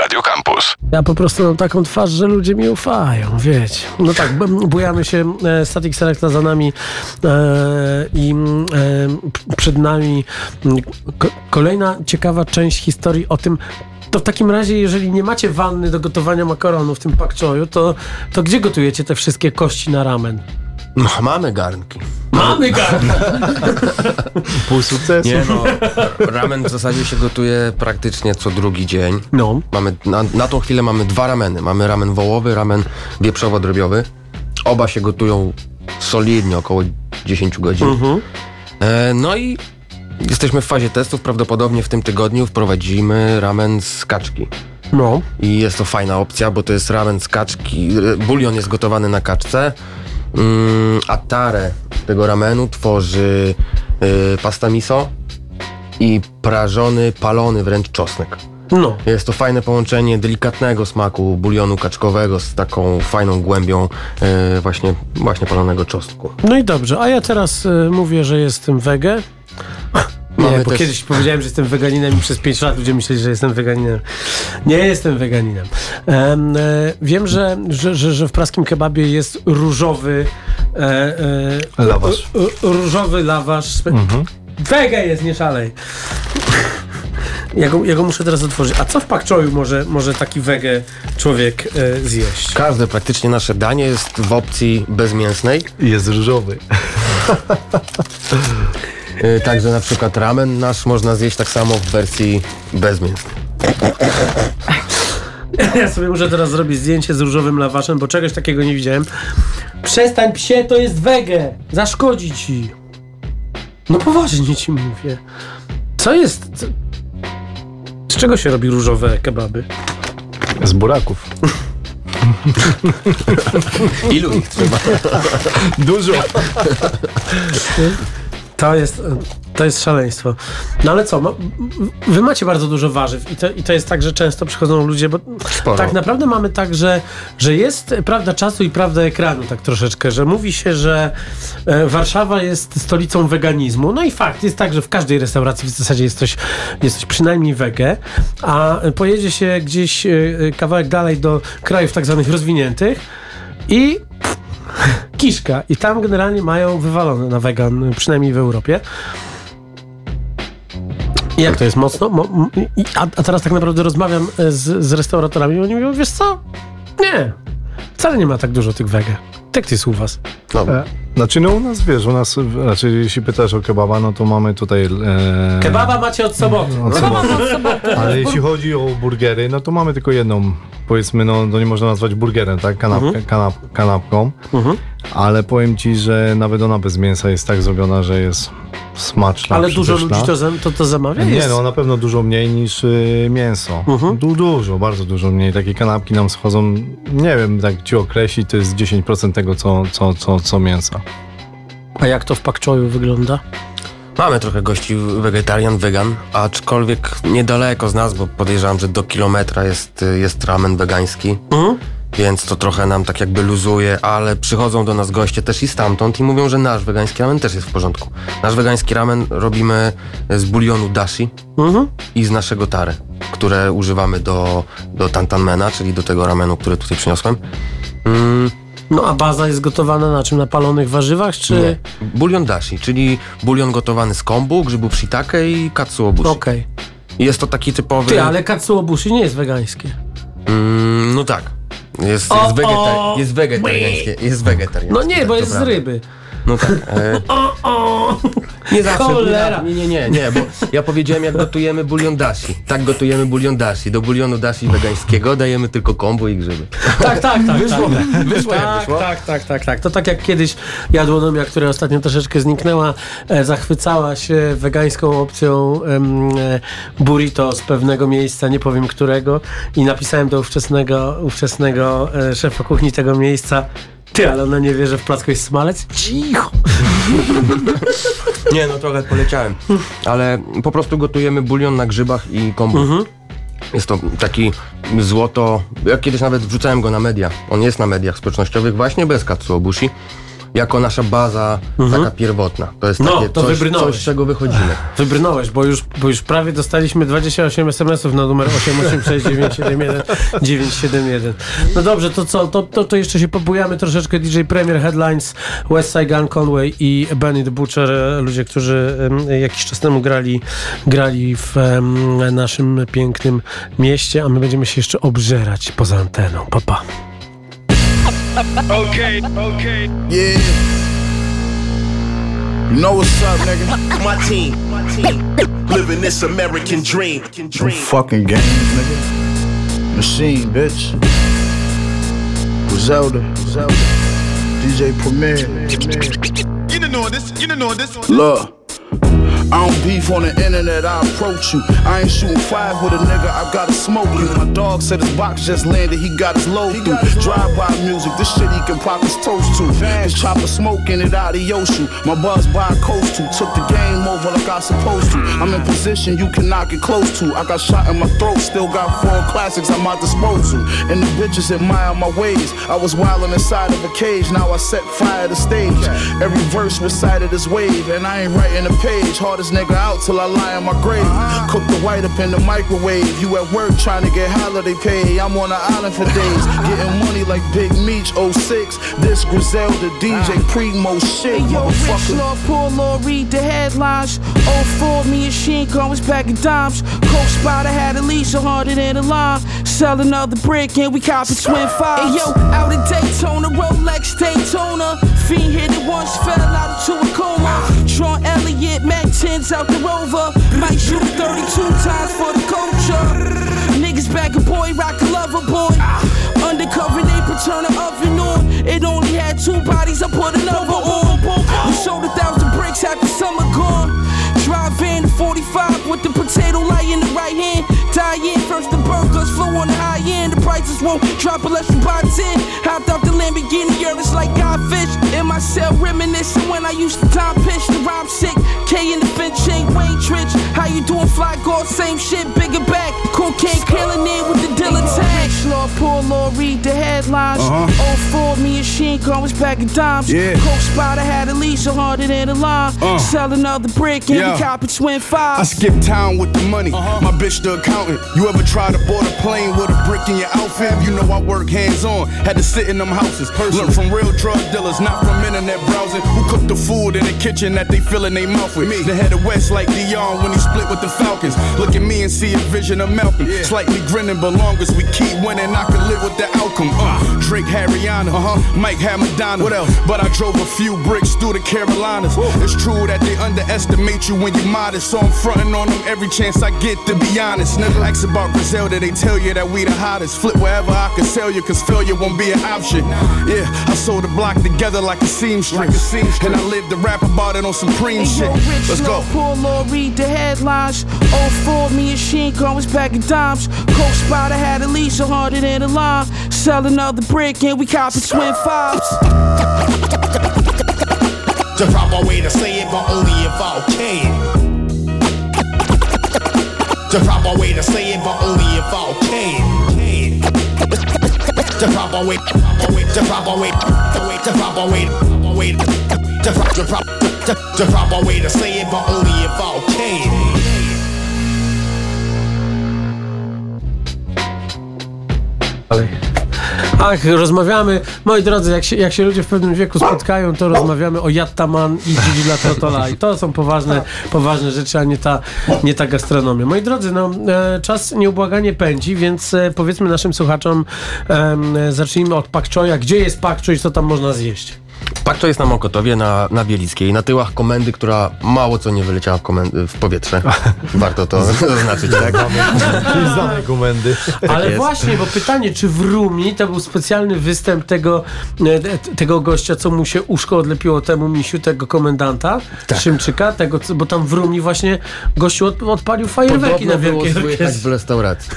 Radio Campus. Ja po prostu mam taką twarz, że ludzie mi ufają, wiecie. No tak, bujamy się, e, Static Selecta za nami e, i e, przed nami ko- kolejna ciekawa część historii o tym, to w takim razie, jeżeli nie macie wanny do gotowania makaronu w tym pak choyu, to, to gdzie gotujecie te wszystkie kości na ramen? No, mamy garnki. Mamy garnki! Pół sukcesu. Nie no, ramen w zasadzie się gotuje praktycznie co drugi dzień. No. Mamy, na, na tą chwilę mamy dwa rameny. Mamy ramen wołowy, ramen wieprzowo-drobiowy. Oba się gotują solidnie, około 10 godzin. E, no i jesteśmy w fazie testów. Prawdopodobnie w tym tygodniu wprowadzimy ramen z kaczki. No. I jest to fajna opcja, bo to jest ramen z kaczki. e, Bulion jest gotowany na kaczce, mm, a tarę tego ramenu tworzy y, pasta miso i prażony, palony wręcz czosnek. No. Jest to fajne połączenie delikatnego smaku bulionu kaczkowego z taką fajną głębią y, właśnie, właśnie palonego czosnku. No i dobrze, a ja teraz e, mówię, że jestem wege. Nie, bo też- kiedyś powiedziałem, że jestem weganinem i przez 5 lat ludzie myśleli, że jestem weganinem. Nie jestem weganinem. Em, e, wiem, że, że, że, że w praskim kebabie jest różowy e, e, Lawasz. e, różowy lawasz. Wege jest, nie szalej. Ja go, ja go muszę teraz otworzyć. A co w pakczoju może, może taki wege człowiek e, zjeść? Każde praktycznie nasze danie jest w opcji bezmięsnej. Jest różowy. Y, Także na przykład ramen nasz można zjeść tak samo w wersji bezmięsnej. Ja sobie muszę teraz zrobić zdjęcie z różowym lawaszem, bo czegoś takiego nie widziałem. Przestań psie, to jest wege. Zaszkodzi ci. No poważnie ci mówię. Co jest... Co... Z czego się robi różowe kebaby? Z buraków. Ilu ich trzeba? Dużo. To jest, to jest szaleństwo. No ale co, wy macie bardzo dużo warzyw i to, i to jest tak, że często przychodzą ludzie, bo Sporo. tak naprawdę mamy tak, że, że jest prawda czasu i prawda ekranu tak troszeczkę, że mówi się, że e, Warszawa jest stolicą weganizmu. No i fakt, jest tak, że w każdej restauracji w zasadzie jest coś, jest coś przynajmniej wege, a pojedzie się gdzieś e, kawałek dalej do krajów tak zwanych rozwiniętych i kiszka. I tam generalnie mają wywalone na wegan, przynajmniej w Europie. I jak to jest mocno? Mo, a, a teraz tak naprawdę rozmawiam e, z, z restauratorami i oni mówią, wiesz co? Nie. Wcale nie ma tak dużo tych wege. Tak to jest u was. No, E, Znaczy, no u nas, wiesz, u nas, znaczy, jeśli pytasz o kebaba, no to mamy tutaj... E, Kebaba macie od soboty. Od Kebaba soboty. od soboty. Ale jeśli chodzi o burgery, no to mamy tylko jedną, powiedzmy, no to nie można nazwać burgerem, tak? Kanapkę, Mhm. kanap, kanapką. Ale powiem ci, że nawet ona bez mięsa jest tak zrobiona, że jest smaczna, Ale dużo ludzi to, to, to zamawia? Nie, Jest- no na pewno dużo mniej niż y, mięso. Mhm. Du, dużo, bardzo dużo mniej. Takie kanapki nam schodzą, nie wiem, tak ci określić, to jest 10% tego, co, co, co, co mięsa. A jak to w pakczoju wygląda? Mamy trochę gości wegetarian, wegan, aczkolwiek niedaleko z nas, bo podejrzewam, że do kilometra jest, jest ramen wegański. Więc to trochę nam tak jakby luzuje, ale przychodzą do nas goście też i stamtąd i mówią, że nasz wegański ramen też jest w porządku. Nasz wegański ramen robimy z bulionu dashi i z naszego tare, które używamy do, do tantanmena, czyli do tego ramenu, który tutaj przyniosłem. Mm, No a baza jest gotowana na czym? Na palonych warzywach, czy... nie. Bulion dashi, czyli bulion gotowany z kombu, grzybu shiitake i katsuobushi. Okej. Jest to taki typowy... Ty, ale katsuobushi nie jest wegańskie. Mm, no tak. Jest, O, jest, wegeta- o. jest wegetariańskie. Jest wegetariańskie. No nie, tak, bo to jest z prawda. ryby. No tak. E, O, o. nie zawsze. Cholera. Nie, nie, nie, nie, bo ja powiedziałem jak gotujemy bulion dashi. Tak gotujemy bulion dashi. Do bulionu dashi wegańskiego dajemy tylko kombu i grzyby. Tak, tak, tak. Wyszło, tak. wyszło jak tak, wyszło. Tak, tak, tak, tak. To tak jak kiedyś jadłonomia, która ostatnio troszeczkę zniknęła, e, zachwycała się wegańską opcją em, e, burrito z pewnego miejsca, nie powiem którego, i napisałem do ówczesnego, ówczesnego e, szefa kuchni tego miejsca. Ty, ale ona nie wie, że w placku jest smalec? Cicho! Nie, no trochę poleciałem. Ale po prostu gotujemy bulion na grzybach i kombu. Mhm. Jest to taki złoto. Ja kiedyś nawet wrzucałem go na media. On jest na mediach społecznościowych właśnie bez Katsuobushi. Jako nasza baza taka pierwotna. To jest Mhm. No, takie to coś, wybrnąłeś. coś, z czego wychodzimy. Wybrnąłeś, bo już, bo już prawie dostaliśmy 28 SMS-ów na numer 886971971. No dobrze, to co? To, to, to jeszcze się pobujamy troszeczkę. DJ Premier Headlines, Westside Gun Conway i Benny the Butcher, ludzie, którzy jakiś czas temu grali, grali w naszym pięknym mieście, a my będziemy się jeszcze obżerać poza anteną. Papa. Pa. Okay, okay. Yeah. You know what's up, nigga? My team, my team, living this American dream. Them fucking games, nigga. Machine, bitch. Griselda. Griselda. DJ Premier. You don't know this, you don't know this. Look. I don't beef on the internet, I approach you. I ain't shooting five with a nigga, I gotta smoke you. My dog said his box just landed, he got his load through. Drive by music, this shit he can pop his toast to. His chopper smoking it out of Yoshu. My buzz by coast to. Took the game over like I supposed to. I'm in position you cannot get close to. I got shot in my throat, still got four classics at my disposal. And the bitches admire my ways. I was wildin' inside of a cage, now I set fire to stage. Every verse recited as wave, and I ain't writing a page. Hardest nigga out till I lie in my grave. Cook the white up in the microwave. You at work trying to get holiday pay. I'm on the island for days, getting money like Big Meech 06. This Griselda DJ Primo shit, Yo, rich motherfucker. Lord, poor Lord, read the headlines. 04, me and Sheen was back in dimes. Coke Spider had at least a hundred in the line. Sell another brick and we copy twin fives. Hey, yo, out in Daytona, Rolex Daytona. Fiend hit it once, fell out into a coma. Sean ah. Elliott, Mac 10s out the rover. Might shoot 32 times for the culture. Niggas back a boy, rock a lover boy. Undercover, they put turn the oven on. It only had two bodies, I put another on. We sold a thousand bricks after summer gone. Drive in 45 with the potato light in the right hand. In first the burgers, flow on the high end. The prices won't drop unless you buy 10. Hopped out the Lamborghini, it's like Godfish. In my cell, reminiscing when I used to time pitch. The rhyme sick, K in the Finch, ain't Wayne Trich. How you doing, fly guard? Same shit, bigger back. Cocaine killing it with the Dylan tag. Lord, poor Lord, read the headlines. Uh-huh. 04, me and Sheen was back in dimes. Yeah. Coke Spider had a least a hundred in the line. Uh. Sell another brick and Yeah. we copy twin I fives. skip town with the money. uh My bitch the You ever try to board a plane with a brick in your outfit? You know I work hands on. Had to sit in them houses. Learn from real drug dealers, not from internet browsing. Who cook the food in the kitchen that they fill in their mouth with? Me. The head of West like Dion when he split with the Falcons. Look at me and see a vision of Malcolm. Slightly grinning, but long as we keep winning, I can live with the outcome. Uh, Drake had Rihanna, uh-huh. Mike had Madonna. What else? But I drove a few bricks through the Carolinas. It's true that they underestimate you when you're modest, so I'm fronting on them every chance I get. To be honest, ask about Griselda, they tell you that we the hottest. Flip wherever I can sell you, cause failure won't be an option. Yeah, I sold the block together like a seamstress, and I lived to rap about it on Supreme Hey, shit. yo, rich Let's go. Poor Lord, read the headlines. 04, me and Sheen was back in dimes. Coke Spider had at least a hundred in the line. Sell another brick and we copy twin fives. The proper way to say it, but only if I can. The proper way to say it, but only if I can. The proper way, proper way, the proper way, the way, the proper way, the the the the the proper way to say it, but only if I can. Ach, rozmawiamy, moi drodzy, jak się, jak się ludzie w pewnym wieku spotkają, to rozmawiamy o Yattaman i Gigi La Trotola i to są poważne, poważne rzeczy, a nie ta, nie ta gastronomia. Moi drodzy, no, e, czas nieubłaganie pędzi, więc e, powiedzmy naszym słuchaczom, e, zacznijmy od Pak Choya. Gdzie jest Pak Choi, co tam można zjeść? Pak to jest na Mokotowie, na, na Bielickiej, na tyłach komendy, która mało co nie wyleciała w, komendy, w powietrze. Warto to zaznaczyć, tak? Znane komendy. Ale jest. właśnie, bo pytanie, czy w Rumi to był specjalny występ tego, e, tego gościa, co mu się uszko odlepiło temu misiu, tego komendanta, Szymczyka, tego, bo tam w Rumi właśnie gościu od, odpalił fajerwerki Podobno na było wielkiej słychać orkiestrze. w restauracji.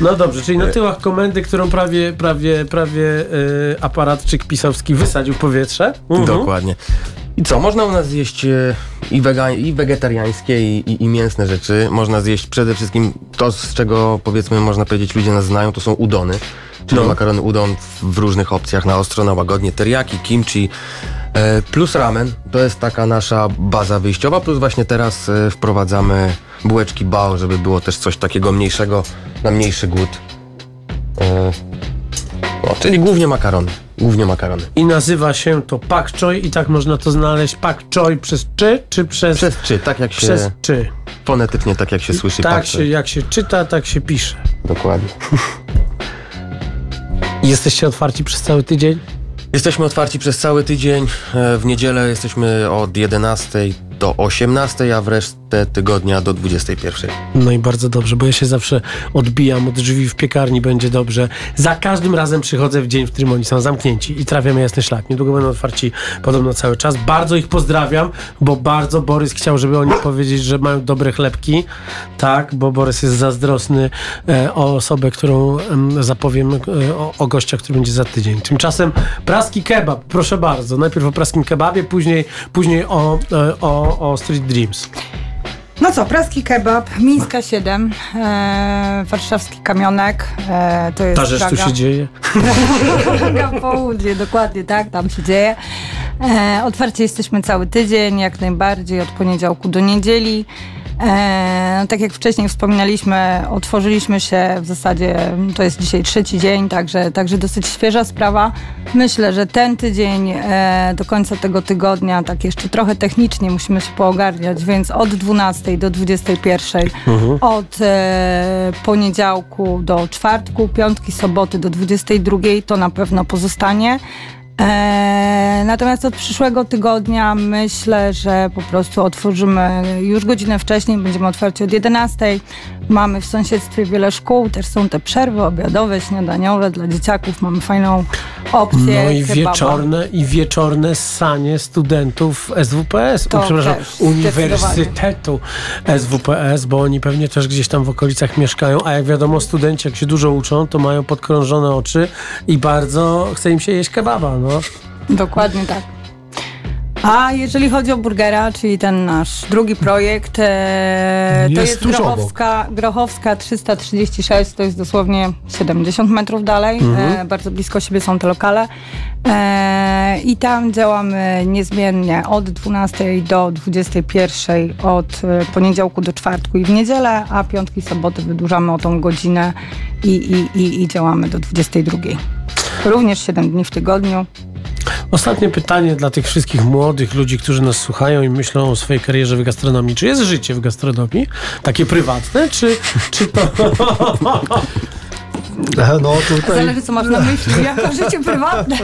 No dobrze, czyli na tyłach komendy, którą prawie, prawie, prawie e, aparat Pietrzyk Pisowski wysadził powietrze. Mhm. Dokładnie. I co, można u nas zjeść e, i, wega, i wegetariańskie, i, i, i mięsne rzeczy. Można zjeść przede wszystkim to, z czego powiedzmy można powiedzieć ludzie nas znają, to są udony. Czyli No. makarony udon w- w różnych opcjach, na ostro, na łagodnie, teriyaki, kimchi, e, plus ramen. To jest taka nasza baza wyjściowa, plus właśnie teraz e, wprowadzamy bułeczki bao, żeby było też coś takiego mniejszego, na mniejszy głód. E, no, czyli głównie makarony. Głównie makarony. I nazywa się to pak choi i tak można to znaleźć pak choi przez czy, czy przez... Przez czy, tak jak się... Przez czy. Fonetycznie, tak jak się słyszy. Tak patrzę. się, jak się czyta, tak się pisze. Dokładnie. Jesteście otwarci przez cały tydzień? Jesteśmy otwarci przez cały tydzień. E, W niedzielę jesteśmy od 11 do 18, a w resztę tygodnia do 21. No i bardzo dobrze, bo ja się zawsze odbijam od drzwi w piekarni, będzie dobrze. Za każdym razem przychodzę w dzień, w którym oni są zamknięci i trafiamy jasny szlak. Niedługo będą otwarci podobno cały czas. Bardzo ich pozdrawiam, bo bardzo Borys chciał, żeby oni powiedzieć, że mają dobre chlebki. Tak, bo Borys jest zazdrosny e, o osobę, którą em, zapowiem e, o, o gościa, który będzie za tydzień. Tymczasem praski kebab, proszę bardzo. Najpierw o praskim kebabie, później, później o, e, o, o Street Dreams. No co, praski kebab, Mińska 7, e, warszawski kamionek, e, to jest Ta rzecz tu Praga. się dzieje. Praga południe, dokładnie tak, tam się dzieje. E, otwarcie jesteśmy cały tydzień, jak najbardziej, od poniedziałku do niedzieli. E, no, tak jak wcześniej wspominaliśmy, otworzyliśmy się w zasadzie, to jest dzisiaj trzeci dzień, także, także dosyć świeża sprawa. Myślę, że ten tydzień e, do końca tego tygodnia, tak jeszcze trochę technicznie musimy się poogarniać, więc od 12 do 21, Mhm. od e, poniedziałku do czwartku, piątki, soboty do 22 to na pewno pozostanie. E, natomiast od przyszłego tygodnia myślę, że po prostu otworzymy już godzinę wcześniej, będziemy otwarci od 11. Mamy w sąsiedztwie wiele szkół, też są te przerwy obiadowe, śniadaniowe dla dzieciaków. Mamy fajną opcję. No i kebaba. wieczorne, i wieczorne sanie studentów SWPS, To przepraszam, Uniwersytetu SWPS, bo oni pewnie też gdzieś tam w okolicach mieszkają, a jak wiadomo studenci jak się dużo uczą, to mają podkrążone oczy i bardzo chce im się jeść kebaba, no. Dokładnie tak. A jeżeli chodzi o burgera, czyli ten nasz drugi projekt, e, to Jest Grochowska, Grochowska 336, to jest dosłownie 70 metrów dalej. Mhm. E, bardzo blisko siebie są te lokale. E, I tam działamy niezmiennie od 12 do 21, od e, poniedziałku do czwartku i w niedzielę, a piątki, soboty wydłużamy o tą godzinę i, i, i, i działamy do 22. Również 7 dni w tygodniu. Ostatnie pytanie dla tych wszystkich młodych ludzi, którzy nas słuchają i myślą o swojej karierze w gastronomii. Czy jest życie w gastronomii? Takie prywatne, czy, czy to... No tutaj... Zależy, co masz na myśli. Jako życie prywatne.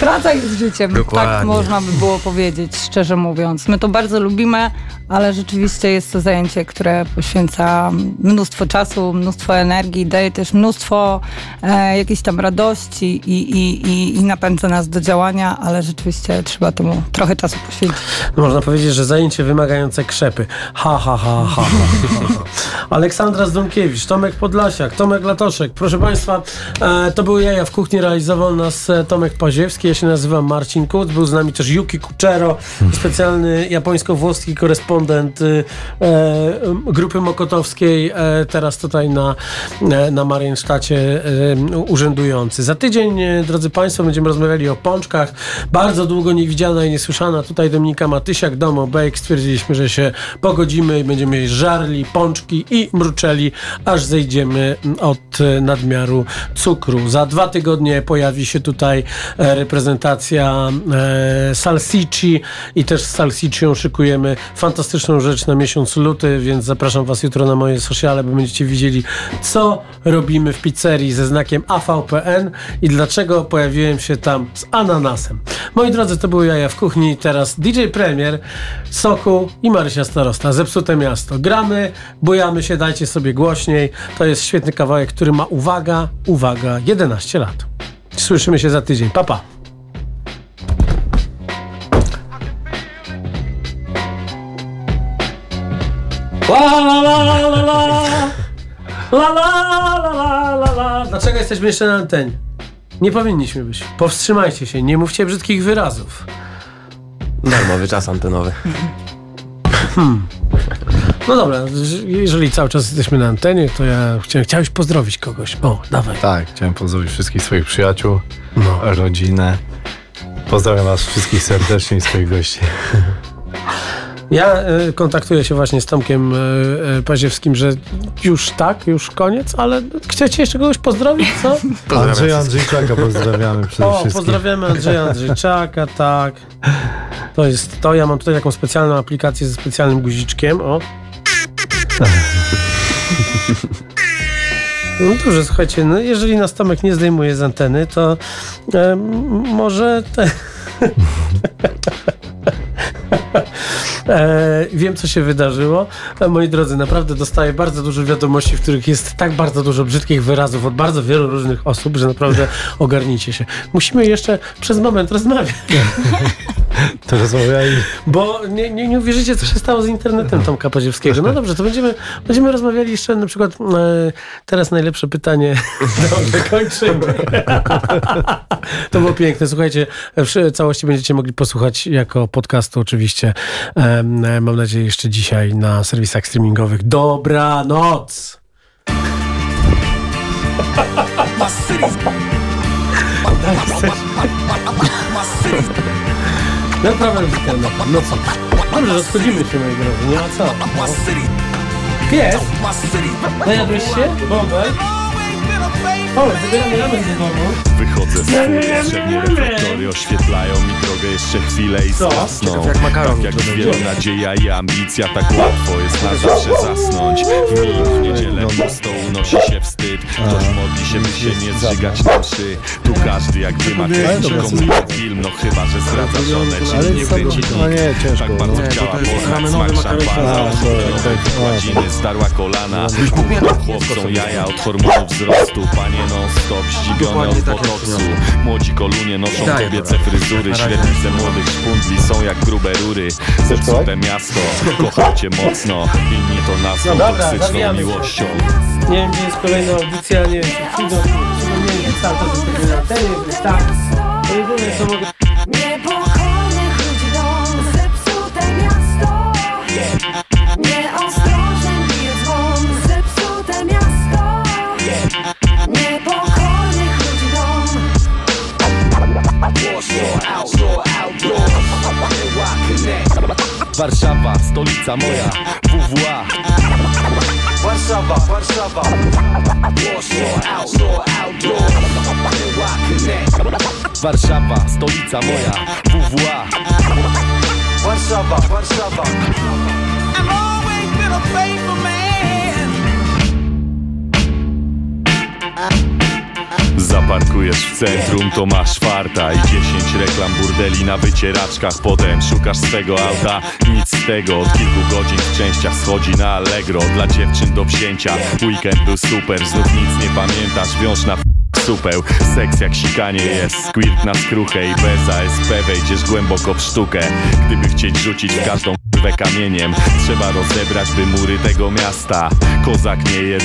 Praca jest życiem, tak Dokładnie. można by było powiedzieć, szczerze mówiąc. My to bardzo lubimy, ale rzeczywiście jest to zajęcie, które poświęca mnóstwo czasu, mnóstwo energii, daje też mnóstwo e, jakiejś tam radości i, i, i, i napędza nas do działania, ale rzeczywiście trzeba temu trochę czasu poświęcić. No, można powiedzieć, że zajęcie wymagające krzepy. Ha, ha, ha, ha. ha. Aleksandra Zdumkiewicz, Tomek Podlasiak, Tomek Latoszek. Proszę Państwa, e, to były jaja w kuchni, realizował nas e, Tomek Paziewski, ja się nazywam Marcin Kuc, był z nami też Yuki Kuchero, specjalny japońsko-włoski korespondent e, grupy Mokotowskiej, e, teraz tutaj na, e, na Mariensztacie e, urzędujący. Za tydzień, drodzy Państwo, będziemy rozmawiali o pączkach. Bardzo długo niewidziana i niesłyszana tutaj Dominika Matysiak, Domo Bake. Stwierdziliśmy, że się pogodzimy i będziemy żarli pączki i mruczeli, aż zejdziemy od e, nadmiaru cukru. Za dwa tygodnie pojawi się tutaj e, reprezentacja e, Salsici i też z Salsicią szykujemy fantastyczną rzecz na miesiąc luty, więc zapraszam Was jutro na moje sociale, bo będziecie widzieli, co robimy w pizzerii ze znakiem AVPN i dlaczego pojawiłem się tam z ananasem. Moi drodzy, to były jaja w kuchni, teraz DJ Premier, Soku i Marysia Starosta. Zepsute miasto. Gramy, bujamy się, dajcie sobie głośniej. To jest świetny kawałek, który ma, uwaga, uwaga, 11 lat. Słyszymy się za tydzień. Pa, pa. La la la la la la la la la la la la Dlaczego jesteśmy jeszcze na antenie? Nie powinniśmy być. Powstrzymajcie się, nie mówcie brzydkich wyrazów. Darmowy czas antenowy. Hmm. No dobra, jeżeli cały czas jesteśmy na antenie, to ja chciałem, chciałeś pozdrowić kogoś. O, dawaj. Tak, chciałem pozdrowić wszystkich swoich przyjaciół, No. rodzinę. Pozdrawiam was wszystkich serdecznie i swoich gości. Ja y, kontaktuję się właśnie z Tomkiem y, y, Paziewskim, że już tak, już koniec, ale chcecie jeszcze kogoś pozdrowić, co? Andrzeja Andrzejczaka pozdrawiamy przede O, wszystkim. pozdrawiamy Andrzeja Andrzejczaka, tak. To jest to. Ja mam tutaj taką specjalną aplikację ze specjalnym guziczkiem. O. No dobrze, słuchajcie, no jeżeli nas Tomek nie zdejmuje z anteny, to em, może te... E, wiem, co się wydarzyło. E, moi drodzy, naprawdę dostaję bardzo dużo wiadomości, w których jest tak bardzo dużo brzydkich wyrazów od bardzo wielu różnych osób, że naprawdę ogarnijcie się. Musimy jeszcze przez moment rozmawiać. To rozmawiaj. Bo nie, nie, nie uwierzycie, co się stało z internetem Tomka Paziewskiego. No dobrze, to będziemy, będziemy rozmawiali jeszcze na przykład e, teraz najlepsze pytanie. Dobrze, kończymy. to było piękne. Słuchajcie, w całości będziecie mogli posłuchać jako podcastu oczywiście. E, mam nadzieję jeszcze dzisiaj na serwisach streamingowych. Dobranoc! No problem z internetem. No co? Dobrze, rozchodzimy się, moi drodzy. Nie ma co. No. Pies? Najadłeś się? Bąbel? O, zabieramy ramen do domu. Wychodzę z przednie reflektory oświetlają mi drogę jeszcze chwilę i Co? zasną. Ciekawe, jak makaron tak jak to wiele będzie. nadzieja i ambicja, tak łatwo jest na zawsze zasnąć. W nim w niedzielę pusto unosi się wstyd. Ktoś modli się, by się nie zżygać na mszy. Tu każdy jak dyma kręci komu film, no chyba, że zdradza żonę, czy nie kręci No nie, ciężko. Tak bardzo no. chciała to jest poznać smak szampana. Wykładziny zdarła kolana. Chłopcom jaja od hormonów wzrostu. Panie non stop, zdziwione od tak, botoksu. przyniosłem. Młodzi kolunie noszą kobiece fryzury. Średnice młodych szpundli są jak grube rury. Zepsute miasto, kocham cię mocno. Inni to nazwą No toksyczną miłością. Nie wiem, gdzie jest kolejna audycja, nie wiem, czy przyjdą, czy nie wiem, cały czas jesteśmy na antenie, więc tak. To jedyne, co mogę... Dom, zepsute miasto Nieostrożny bije dzwon, zepsute miasto dom Warszawa, stolica moja, WWA. Warszawa, Warszawa. Warszawa, stolica moja, WWA. Warszawa, Warszawa. I've always been a faithful man. Zaparkujesz w centrum, to masz farta I 10 reklam burdeli na wycieraczkach. Potem szukasz swego auta, nic z tego. Od kilku godzin w częściach schodzi na Allegro. Dla dziewczyn do wzięcia, weekend był super. Znów nic nie pamiętasz, wiąż na supeł. Seks jak sikanie jest, squirt na skruchę I bez ASP wejdziesz głęboko w sztukę. Gdyby chcieć rzucić w każdą kamieniem Trzeba rozebrać by mury tego miasta. Kozak nie jest